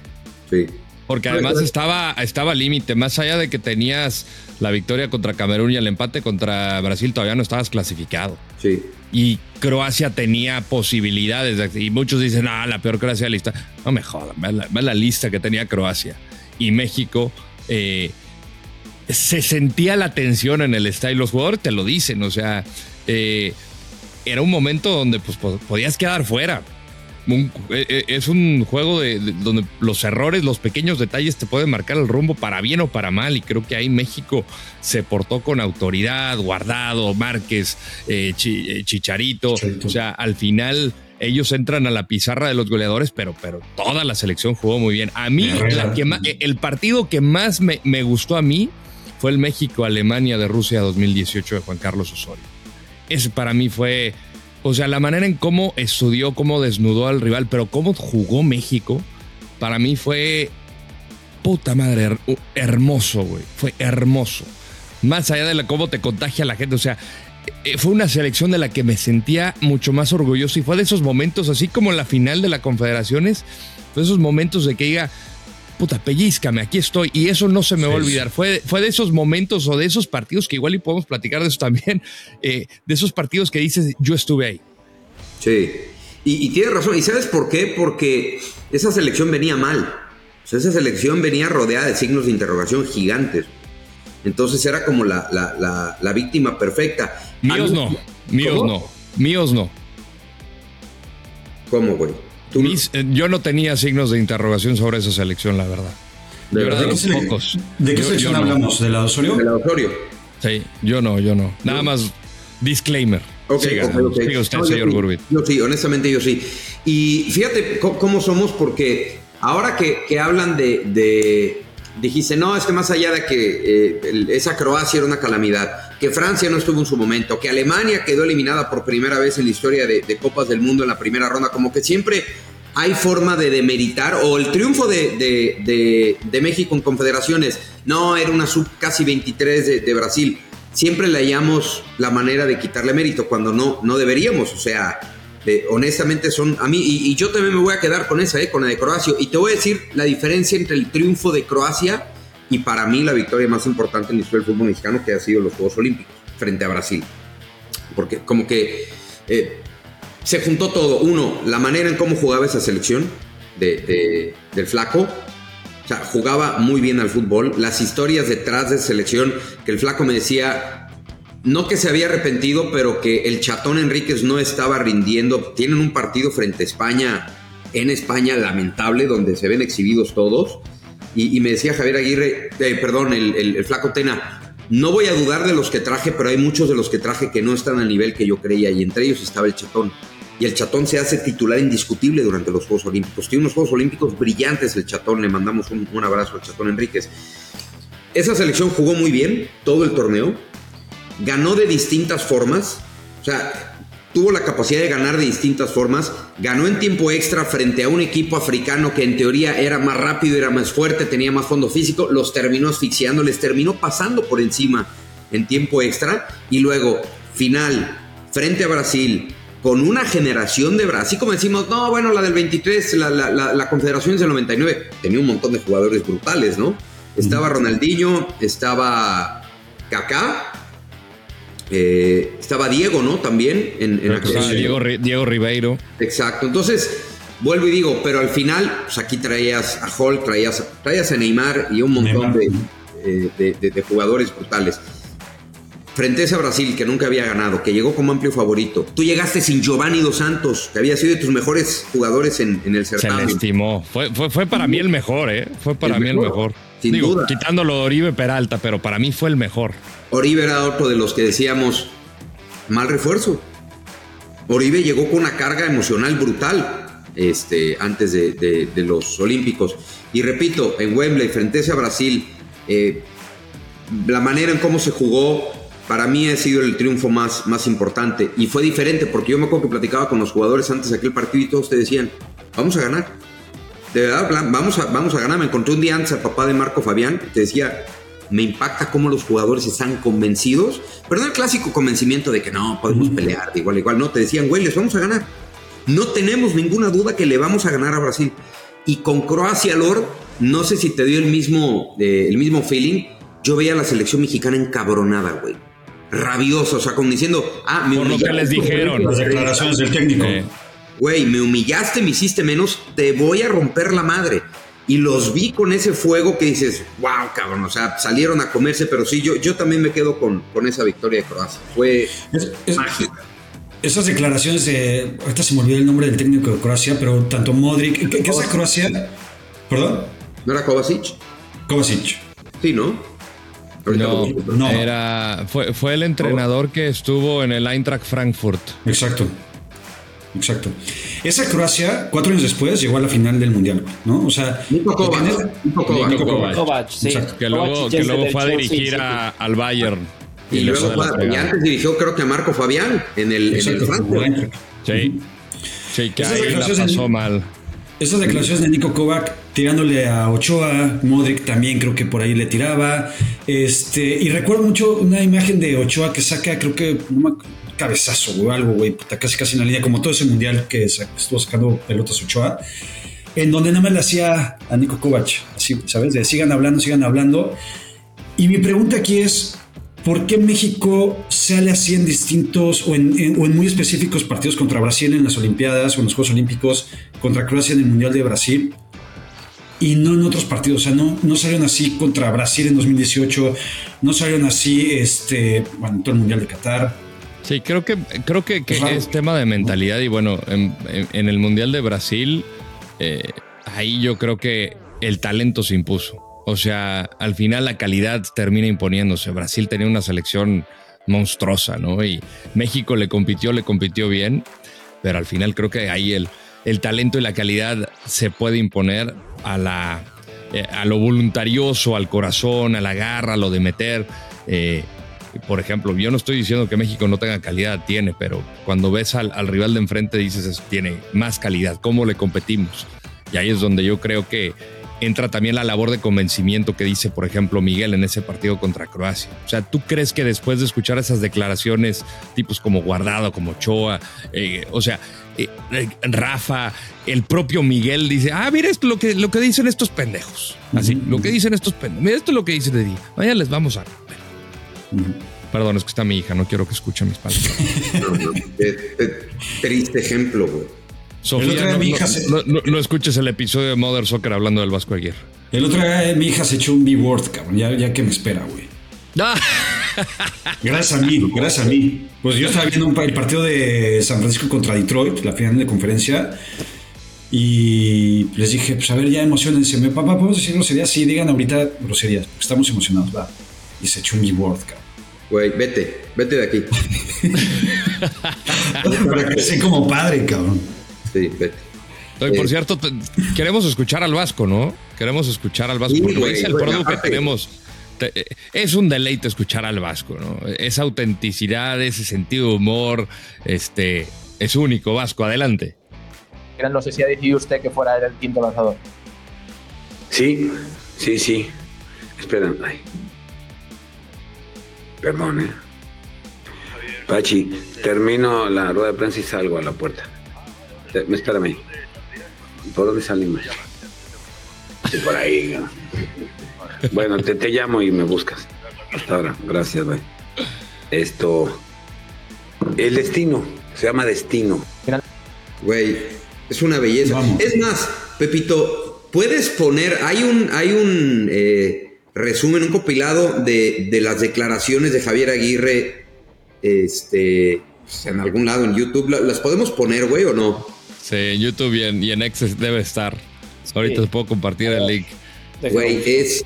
Sí. Porque además estaba, estaba al límite, más allá de que tenías la victoria contra Camerún y el empate contra Brasil, todavía no estabas clasificado. Sí. Y Croacia tenía posibilidades. de- y muchos dicen, ah, la peor Croacia de la lista. No me jodan, ve la, ve la lista que tenía Croacia. Y México, eh, se sentía la tensión en el estadio. Los jugadores te lo dicen, o sea, eh, era un momento donde pues, po- podías quedar fuera. Un- eh, es un juego de, de- donde los errores, los pequeños detalles te pueden marcar el rumbo para bien o para mal. Y creo que ahí México se portó con autoridad, guardado, Márquez, Chi- eh, Chicharito. Chicharito. O sea, al final ellos entran a la pizarra de los goleadores, pero, pero toda la selección jugó muy bien. A mí, la que eh, el partido que más me, me gustó a mí fue el México-Alemania de Rusia 2018 de Juan Carlos Osorio. Ese para mí fue, o sea, la manera en cómo estudió, cómo desnudó al rival, pero cómo jugó México, para mí fue puta madre, her- hermoso, güey. Fue hermoso. Más allá de la, cómo te contagia la gente, o sea, fue una selección de la que me sentía mucho más orgulloso y fue de esos momentos, así como la final de la Confederaciones, fue de esos momentos de que diga, puta, pellizcame, aquí estoy. Y eso no se me va a olvidar. Fue, fue de esos momentos o de esos partidos que igual y podemos platicar de eso también, <laughs> eh, de esos partidos que dices, yo estuve ahí. Sí. Y, y tienes razón. ¿Y sabes por qué? Porque esa selección venía mal. O sea, esa selección venía rodeada de signos de interrogación gigantes. Entonces era como la, la, la, la víctima perfecta. Míos no, míos ¿Cómo? no, míos no. ¿Cómo, güey? Tú no- Mis- eh, yo no tenía signos de interrogación sobre esa selección, la verdad. ¿De Yo era de verdad? los ¿De qué sele- pocos. ¿De qué Yo- selección yo no. hablamos? ¿De la de Osorio? de la Osorio. Sí, yo no, yo no. Nada más disclaimer. Ok, Siga, ok, ok. siga usted, No, yo señor sí, Gurbit. Yo sí, honestamente yo sí. Y fíjate cómo somos porque ahora que, que hablan de, de- Dijiste, no, es que más allá de que eh, esa Croacia era una calamidad, que Francia no estuvo en su momento, que Alemania quedó eliminada por primera vez en la historia de, Copas del Mundo en la primera ronda, como que siempre hay forma de demeritar, o el triunfo de, de- de- México en confederaciones, no, era una sub casi 23 de, de Brasil, siempre le hallamos la manera de quitarle mérito cuando no, no deberíamos, o sea, de- honestamente son a mí, y, yo también me voy a quedar con esa, eh, con la de Croacia, y te voy a decir la diferencia entre el triunfo de Croacia y para mí la victoria más importante en la historia del fútbol mexicano que ha sido los Juegos Olímpicos frente a Brasil. Porque como que eh, se juntó todo. Uno, la manera en cómo jugaba esa selección de, de- del flaco. O sea, jugaba muy bien al fútbol. Las historias detrás de selección, que el flaco me decía, no que se había arrepentido, pero que el chatón Enríquez no estaba rindiendo. Tienen un partido frente a España, en España, lamentable, donde se ven exhibidos todos. Y, me decía Javier Aguirre, eh, perdón, el, flaco Tena, no voy a dudar de los que traje, pero hay muchos de los que traje que no están al nivel que yo creía, y entre ellos estaba el chatón. Y el chatón se hace titular indiscutible durante los Juegos Olímpicos. Tiene unos Juegos Olímpicos brillantes el chatón, le mandamos un abrazo al chatón Enríquez. Esa selección jugó muy bien todo el torneo, ganó de distintas formas, o sea, tuvo la capacidad de ganar de distintas formas, ganó en tiempo extra frente a un equipo africano que en teoría era más rápido, era más fuerte, tenía más fondo físico, los terminó asfixiando, les terminó pasando por encima en tiempo extra y luego final frente a Brasil con una generación de Brasil, como decimos, no, bueno, la del 23, la, la, la, la Confederación es del 99, tenía un montón de jugadores brutales, ¿no? Estaba Ronaldinho, estaba Kaká, eh, estaba Diego, ¿no? También en, en aquel- Estaba Diego, Diego Ribeiro. Exacto. Entonces, vuelvo y digo, pero al final, pues aquí traías a Hulk, traías, traías a Neymar y un montón de, eh, de- de- de jugadores brutales. Frente a ese Brasil que nunca había ganado, que llegó como amplio favorito. Tú llegaste sin Giovanni Dos Santos, que había sido de tus mejores jugadores en, en el Se le certamen. estimó. Fue, fue, fue para mí el mejor, ¿eh? Fue para El mí el mejor. Sin Digo, duda. quitándolo de Oribe Peralta, pero para mí fue el mejor. Oribe era otro de los que decíamos, mal refuerzo. Oribe llegó con una carga emocional brutal este, antes de, de- de los Olímpicos. Y repito, en Wembley, frente a Brasil, eh, la manera en cómo se jugó, para mí ha sido el triunfo más, más importante. Y fue diferente, porque yo me acuerdo que platicaba con los jugadores antes de aquel partido y todos te decían, vamos a ganar. De verdad, vamos a, vamos a ganar. Me encontré un día antes al papá de Marco Fabián, que te decía, me impacta cómo los jugadores están convencidos, pero no el clásico convencimiento de que no, podemos pelear de igual a igual. No, te decían, güey, les vamos a ganar. No tenemos ninguna duda que le vamos a ganar a Brasil. Y con Croacia, Lord, no sé si te dio el mismo, eh, el mismo feeling. Yo veía a la selección mexicana encabronada, güey. Rabiosa, o sea, como diciendo, ah, me Por lo que les dijeron. Las declaraciones del técnico. Eh, Güey, me humillaste, me hiciste menos, te voy a romper la madre. Y los vi con ese fuego que dices, wow, cabrón, o sea, salieron a comerse, pero sí, yo, yo también me quedo con, con esa victoria de Croacia. Fue Es- es- mágica. Esas declaraciones de. Ahorita se me olvidó el nombre del técnico de Croacia, pero tanto Modric. ¿Qué, qué es Croacia? ¿Perdón? ¿No era Kovacic? Kovacic. Sí, ¿no? Ahorita no, no. Era, fue, fue el entrenador que estuvo en el Eintracht Frankfurt. Exacto. Exacto. Esa Croacia, cuatro años después, llegó a la final del Mundial, ¿no? O sea. Nico Kovac. Nico Kovac. Nico Kovac. Kovac, sí. Exacto. Que Kovac luego, y que luego fue a dirigir sí. a- al Bayern. Y luego fue y antes dirigió, creo que a Marco Fabián en el, en el Exacto. Frankfurt. Sí. Sí, que Esas ahí la declaraciones pasó de- mal. Esas declaraciones de Nico Kovac tirándole a Ochoa, Modric también creo que por ahí le tiraba. Este, y recuerdo mucho una imagen de Ochoa que saca, creo que no me cabezazo o algo, güey, puta, casi casi en la línea, como todo ese mundial que estuvo sacando pelotas Ochoa, en donde nada más le hacía a Nico Kovac, así, ¿sabes? De sigan hablando, sigan hablando. Y mi pregunta aquí es, ¿por qué México sale así en distintos o en, en- o en muy específicos partidos contra Brasil en las Olimpiadas o en los Juegos Olímpicos, contra Croacia en el Mundial de Brasil? Y no en otros partidos, o sea, no, no salieron así contra Brasil en 2018, no salieron así, este, bueno, en todo el Mundial de Qatar. Sí, creo que, creo que, que Es tema de mentalidad y bueno, en, en- en el Mundial de Brasil, eh, ahí yo creo que el talento se impuso. O sea, al final la calidad termina imponiéndose. Brasil tenía una selección monstruosa, ¿no? Y México le compitió, le compitió bien, pero al final creo que ahí el, el talento y la calidad se puede imponer a la eh, a lo voluntarioso, al corazón, a la garra, a lo de meter. eh, Por ejemplo, yo no estoy diciendo que México no tenga calidad, tiene, pero cuando ves al, al rival de enfrente dices, "Es- tiene más calidad, ¿cómo le competimos? Y ahí es donde yo creo que entra también la labor de convencimiento que dice, por ejemplo, Miguel en ese partido contra Croacia. O sea, ¿tú crees que después de escuchar esas declaraciones, tipos como Guardado, como Choa, eh, o sea, eh, eh, Rafa, el propio Miguel dice, ah, mira esto lo que, lo que dicen estos pendejos. Así, lo que dicen estos pendejos. Mira esto es lo que dicen de ti. Mañana les vamos a... Perdón, es que está mi hija, no quiero que escuche mis palabras. <laughs> Eh, eh, triste ejemplo, güey. Sofía, otro día no, mi no- hija se- no- no- no escuches el episodio de Mother Soccer hablando del Vasco Aguirre. El otro día mi hija se echó un B-word, cabrón. Ya, ya que me espera, güey. Ah. <laughs> Gracias a mí, gracias a mí. Pues yo estaba viendo un el partido de San Francisco contra Detroit, la final de conferencia, y les dije, pues a ver, ya emocionense. Me, papá, ¿podemos decir groserías? Sí, digan ahorita groserías, porque estamos emocionados, va. Y se echó un B-word, cabrón. Güey, vete, vete de aquí. <laughs> Para crecer como padre, cabrón. Sí, vete. Oye, por Eh, cierto, te- queremos escuchar al Vasco, ¿no? Queremos escuchar al Vasco. Sí, porque güey, es el producto que tenemos. Te- eh, Es un deleite escuchar al Vasco, ¿no? Esa autenticidad, ese sentido de humor, este, es único. Vasco, adelante. No sé si ha decidido usted que fuera el quinto lanzador. Sí, sí, sí. Espera, ay. Perdón, eh. Pachi, termino la rueda de prensa y salgo a la puerta. Eh, Espérame. ¿Por dónde salimos? Sí, por ahí. ¿no? Bueno, te, te llamo y me buscas. Hasta ahora. Gracias, bye. Esto. El destino. Se llama destino. Güey, es una belleza. Es más, Pepito, puedes poner, hay un, hay un eh, resumen, un compilado de, de las declaraciones de Javier Aguirre, este, pues, en algún lado en YouTube. ¿La- ¿Las podemos poner, güey, o no? Sí, en YouTube y en, y en debe estar. Ahorita te puedo compartir el link. Güey, es.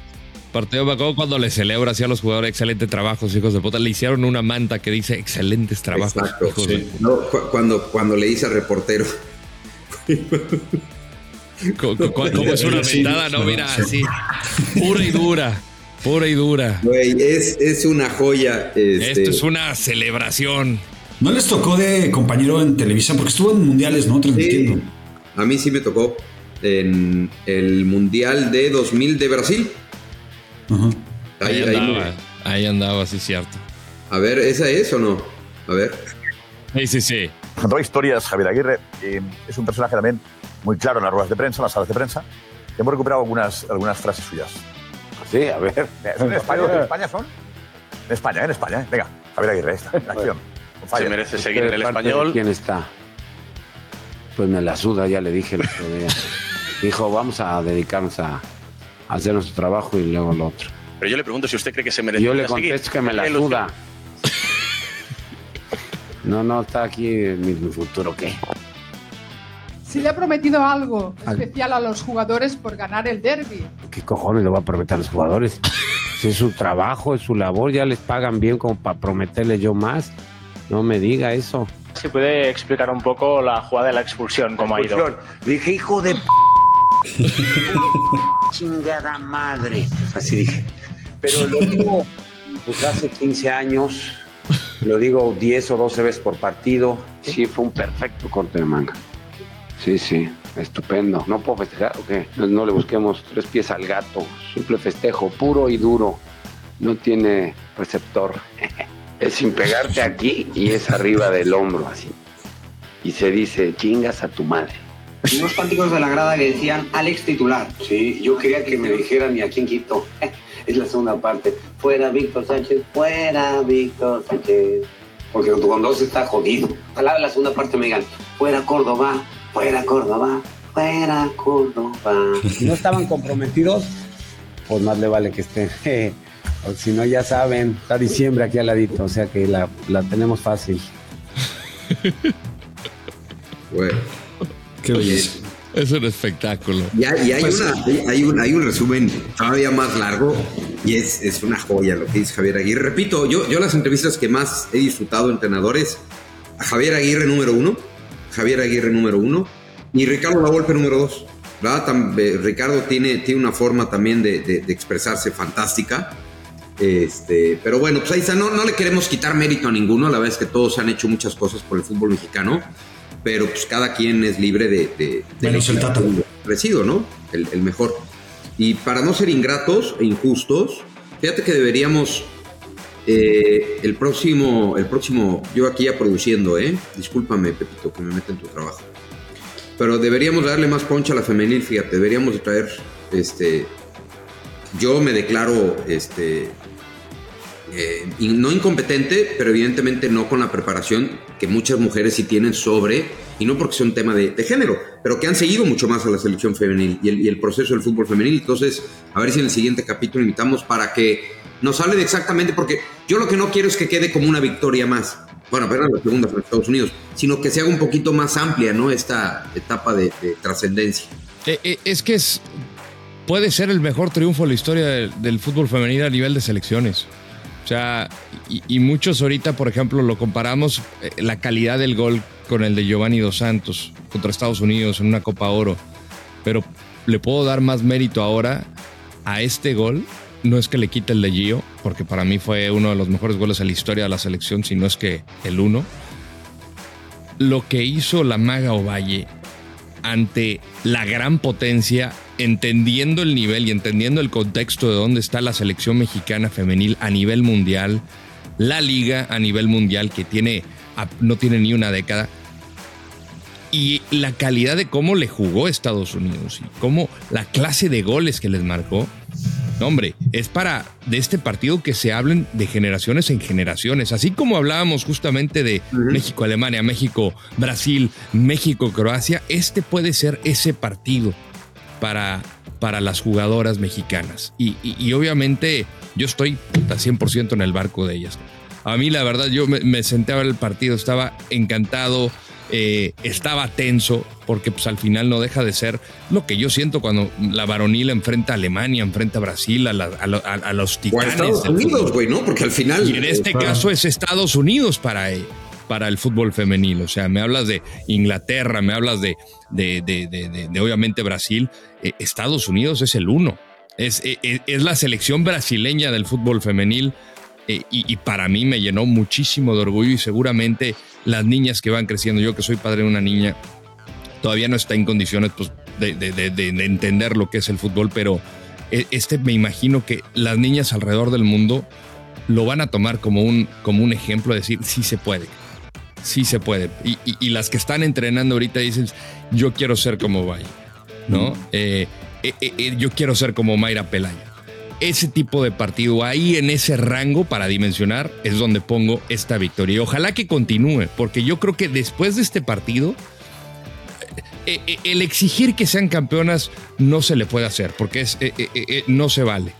Partido me acuerdo cuando le celebra así a los jugadores, excelente trabajo, hijos de puta. Le hicieron una manta que dice excelentes trabajos. Exacto. hijos de- No, cu- cuando, cuando le dice al reportero. <laughs> Co- co- co- Como es una mentada, no, mira, sí. así. Pura y dura. Pura y dura. Güey, es, es una joya. este, Esto es una celebración. ¿No les tocó de compañero en Televisa? Porque estuvo en mundiales, ¿no? Transmitiendo. A mí sí me tocó en el Mundial de 2000 de Brasil. Ahí, Ahí- ahí andaba, me- ahí andaba, sí, cierto. A ver, ¿esa es o no? A ver. Sí, sí, sí. Contaba historias, Javier Aguirre. eh, es un personaje también muy claro en las ruedas de prensa, en las salas de prensa. Hemos recuperado algunas, algunas frases suyas. Sí, a ver. ¿Son en España? ¿En España son? En España, en España. ¿eh? Venga, Javier Aguirre, está, en acción. Con falla. ¿De parte de ¿Quién está? Pues me la suda, ya le dije el otro día. <laughs> Dijo, vamos a dedicarnos a, hacer nuestro trabajo y luego lo otro. Pero yo le pregunto si usted cree que se merece. Yo le contesto que me la suda. No, no, está aquí mi, mi futuro, ¿qué? Si le ha prometido algo Al- especial a los jugadores por ganar el derby. ¿Qué cojones le va a prometer a los jugadores? Si es su trabajo, es su labor, ya les pagan bien como para prometerle yo más. No me diga eso. Si puede explicar un poco la jugada de la expulsión, cómo ha ido. Dije, hijo de p <laughs> chingada madre. Así dije. Pero lo digo, pues hace 15 años, lo digo 10 o 12 veces por partido. Sí, fue un perfecto corte de manga. Sí, sí, estupendo. ¿No puedo festejar o qué? No, no le busquemos tres pies al gato. Simple festejo, puro y duro. No tiene receptor. <laughs> es sin pegarte aquí y es arriba del hombro, así. Y se dice, chingas a tu madre. Unos cánticos de la grada que decían Alex titular. Sí, yo quería que me dijeran y a quién quito. <laughs> Es la segunda parte. Fuera Víctor Sánchez, fuera Víctor Sánchez. Porque con dos está jodido. Ojalá en la segunda parte me digan, fuera Córdoba, fuera Córdoba, fuera Córdoba. Si no estaban comprometidos, pues más le vale que esté. <laughs> O si no, ya saben, está diciembre aquí al ladito, o sea que la, la tenemos fácil. <laughs> Güey. Qué belleza. Es un espectáculo. Y hay, y hay Pues, una, hay, hay un, hay un resumen todavía más largo y es, es una joya lo que dice Javier Aguirre. Repito, yo, yo las entrevistas que más he disfrutado entrenadores, a Javier Aguirre número uno, Javier Aguirre número uno y Ricardo Lavolpe número dos. ¿verdad? Tam- eh, Ricardo tiene, tiene una forma también de, de- de expresarse fantástica. Este, pero bueno, pues ahí está. No, no le queremos quitar mérito a ninguno. La verdad es que todos han hecho muchas cosas por el fútbol mexicano. Pero pues cada quien es libre de, de, de Menos el. Recido, ¿no? El, el mejor. Y para no ser ingratos e injustos, fíjate que deberíamos eh, el próximo, el próximo, yo aquí ya produciendo, ¿eh? Discúlpame, Pepito, que me meta en tu trabajo. Pero deberíamos darle más poncha a la femenil, fíjate, deberíamos de traer, este, yo me declaro, este, eh, no incompetente, pero evidentemente no con la preparación que muchas mujeres sí tienen sobre, y no porque sea un tema de, de género, pero que han seguido mucho más a la selección femenil y el, y el proceso del fútbol femenil. Entonces, a ver si en el siguiente capítulo invitamos para que nos de exactamente, porque yo lo que no quiero es que quede como una victoria más. Bueno, apenas la segunda frente a Estados Unidos, sino que se haga un poquito más amplia, ¿no? Esta etapa de, de trascendencia. Eh, eh, es que es, puede ser el mejor triunfo de la historia del, fútbol femenino a nivel de selecciones. O sea, y, y muchos ahorita, por ejemplo, lo comparamos eh, la calidad del gol con el de Giovanni Dos Santos contra Estados Unidos en una Copa Oro. Pero le puedo dar más mérito ahora a este gol. No es que le quite el de Gio, porque para mí fue uno de los mejores goles en la historia de la selección, si no es que el uno. Lo que hizo la Maga Ovalle ante la gran potencia, entendiendo el nivel y entendiendo el contexto de dónde está la selección mexicana femenil a nivel mundial, la liga a nivel mundial que tiene no tiene ni una década y la calidad de cómo le jugó Estados Unidos y cómo la clase de goles que les marcó. Hombre, es para de este partido que se hablen de generaciones en generaciones, así como hablábamos justamente de México-Alemania, México-Brasil, México-Croacia, este puede ser ese partido para, para las jugadoras mexicanas. Y, y, y obviamente yo estoy puta, 100% en el barco de ellas. A mí la verdad yo me, me senté a ver el partido, estaba encantado, eh, estaba tenso, porque pues al final no deja de ser lo que yo siento cuando la varonil enfrenta a Alemania, enfrenta a Brasil, a, la- a a- los O a titanes. Estados Unidos, güey, ¿no? Porque al final. Y en este caso es Estados Unidos para, para el fútbol femenil. O sea, me hablas de Inglaterra, me hablas de, de, de- obviamente Brasil. Eh, Estados Unidos es el uno. Es, eh, es la selección brasileña del fútbol femenil. eh, y, y para mí me llenó muchísimo de orgullo y seguramente las niñas que van creciendo, yo que soy padre de una niña, todavía no está en condiciones pues, de, de- de- de- de entender lo que es el fútbol, pero eh, este me imagino que las niñas alrededor del mundo lo van a tomar como un, como un ejemplo de decir, sí se puede, sí se puede. Y, y- y las que están entrenando ahorita dicen, yo quiero ser como Valle, ¿no? Eh, eh, eh, eh, yo quiero ser como Mayra Pelaya. Ese tipo de partido, ahí en ese rango para dimensionar, es donde pongo esta victoria. Y ojalá que continúe, porque yo creo que después de este partido, eh, eh, el exigir que sean campeonas no se le puede hacer, porque es, eh, eh, eh, no se vale.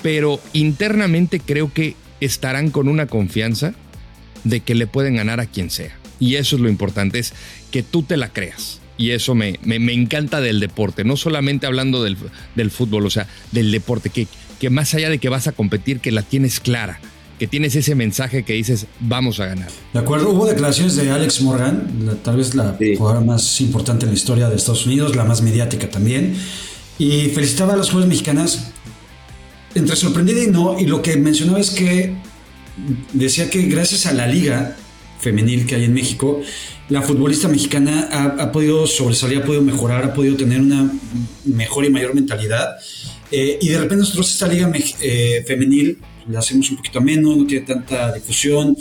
Pero internamente creo que estarán con una confianza de que le pueden ganar a quien sea. Y eso es lo importante, es que tú te la creas. Y eso me, me- me encanta del deporte, no solamente hablando del, del fútbol, o sea, del deporte, que, que más allá de que vas a competir, que la tienes clara, que tienes ese mensaje que dices, vamos a ganar. De acuerdo, hubo declaraciones de Alex Morgan, la- tal vez la jugadora más importante en la historia de Estados Unidos, la más mediática también, y felicitaba a las jugadoras mexicanas entre sorprendida y no, y lo que mencionaba es que decía que gracias a la liga femenil que hay en México, la futbolista mexicana ha, ha podido sobresalir, ha podido mejorar, ha podido tener una mejor y mayor mentalidad. Eh, y de repente nosotros esta liga eh, femenil la hacemos un poquito menos, no tiene tanta difusión,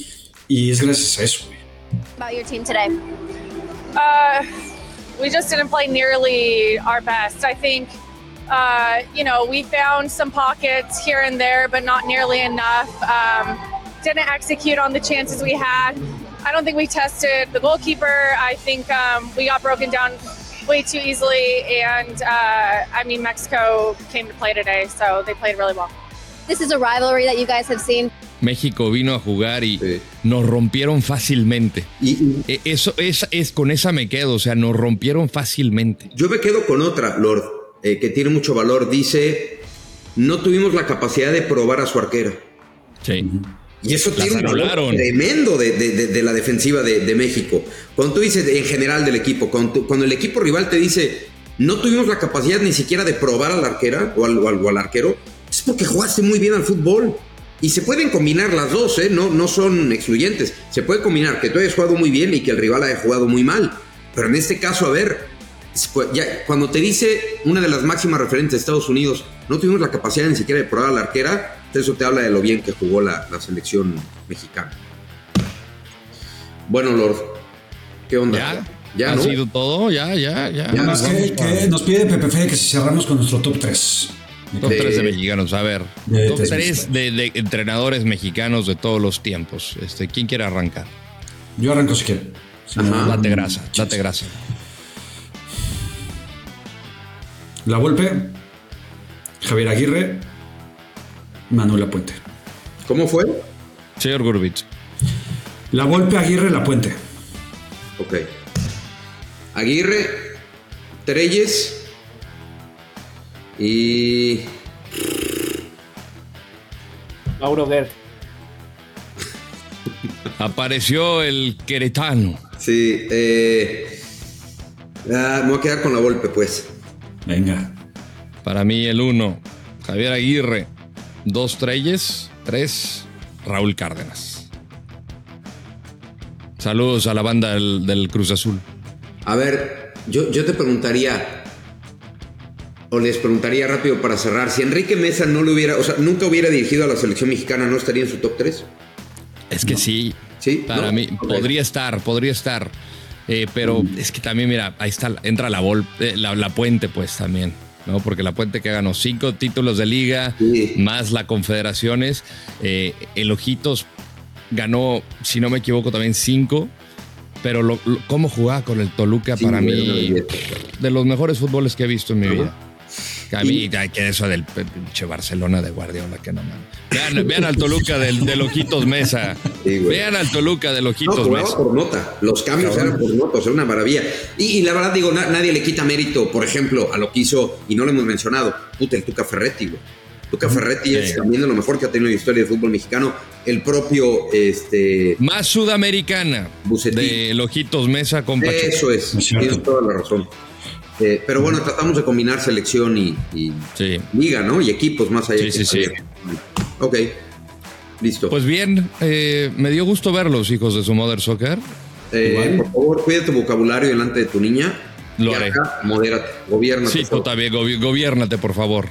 y es gracias a eso. güey. about your team today? Uh, we just didn't play nearly our best. I think, uh, you know, we found some pockets here and there, but not nearly enough. Um, didn't execute on the chances we had. I don't think we tested the goalkeeper. I think um, we got broken down way too easily. And uh, I mean, Mexico came to play today, so they played really well. This is a rivalry that you guys have seen. México vino a jugar y nos rompieron fácilmente. E- Eso es, es con esa me quedo, o sea, nos rompieron fácilmente. Yo me quedo con otra, Lord, eh, que tiene mucho valor. Dice, no tuvimos la capacidad de probar a su arquera. Sí. Y eso Las tiene un valor tremendo de, de- de- de la defensiva de, de México. Cuando tú dices en general del equipo, cuando, cuando el equipo rival te dice, no tuvimos la capacidad ni siquiera de probar a la arquera o al, o al- o al arquero, es porque jugaste muy bien al fútbol. Y se pueden combinar las dos, ¿eh? no, no son excluyentes. Se puede combinar que tú hayas jugado muy bien y que el rival haya jugado muy mal. Pero en este caso, a ver, ya, cuando te dice una de las máximas referentes de Estados Unidos, no tuvimos la capacidad ni siquiera de probar a la arquera, eso te habla de lo bien que jugó la, la selección mexicana. Bueno, Lord, ¿qué onda? Ya, Ya, ha ¿no? sido todo, ya, ya, ya. Ya, Nos que- nos pide Pepe Fede que si cerramos con nuestro top 3. Top 3 de mexicanos, a ver. De top tres 3 de, de entrenadores mexicanos de todos los tiempos. Este, ¿Quién quiere arrancar? Yo arranco si quieren. Si Date grasa, date grasa. La Volpe, Javier Aguirre, Manuel Puente. ¿Cómo fue? Señor Gurbich. La Volpe, Aguirre, La Puente. Ok. Aguirre, Treyes y. Mauro Guerra. <laughs> Apareció el queretano. Sí, eh. ah, me voy a quedar con la golpe, pues. Venga. Para mí el 1, Javier Aguirre. 2 Treyes. 3, Raúl Cárdenas. Saludos a la banda del, del Cruz Azul. A ver, yo, yo te preguntaría. O les preguntaría rápido para cerrar. Si Enrique Mesa no le hubiera. O sea, nunca hubiera dirigido a la selección mexicana, ¿no estaría en su top 3? Es que sí. Sí. Para ¿no? mí, podría estar, podría estar. Eh, pero es que también, mira, ahí está, entra la, Vol- eh, la, la Puente, pues también. ¿No? Porque la Puente que ganó cinco títulos de liga, más la Confederaciones. Eh, el Ojitos ganó, si no me equivoco, también cinco. Pero lo, lo- cómo jugaba con el Toluca, Sí, para mí, de los mejores fútboles que he visto en mi vida. Mí, ay, que eso del pinche Barcelona de Guardiola, que no mames. Vean, vean al Toluca del, del Ojitos Mesa. vean al Toluca del No, Ojitos jugaba Mesa. por nota. Los cambios Cabrón. eran por nota, o sea, una maravilla. Y, y la verdad, digo, na- nadie le quita mérito, por ejemplo, a lo que hizo, y no lo hemos mencionado, puta, el Tuca Ferretti, güey. Tuca Ferretti es también de lo mejor que ha tenido la historia del fútbol mexicano. El propio, este. Más sudamericana. De Ojitos Mesa con Pachuca. Eso es, tienes toda la razón. Eh, pero bueno, tratamos de combinar selección y, y liga, ¿no? Y equipos más allá. Sí, sí, sí. Ok, listo. Pues bien, eh, me dio gusto verlos, hijos de su Mother Soccer. Eh, por favor, cuida tu vocabulario delante de tu niña. Lo Y haré. acá, Modérate, gobierna. Sí, tú también, gobi- gobiérnate, por favor.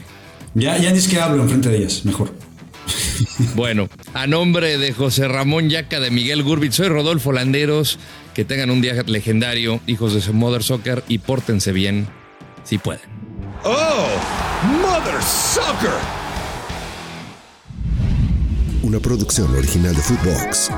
Ya, ya ni es que hablo enfrente de ellas, mejor. Bueno, a nombre de José Ramón Yaca, de Miguel Gurbit, soy Rodolfo Landeros. Que tengan un día legendario, hijos de su Mother Soccer, y pórtense bien, si pueden. Oh, Mother Sucker! Una producción original de Footbox.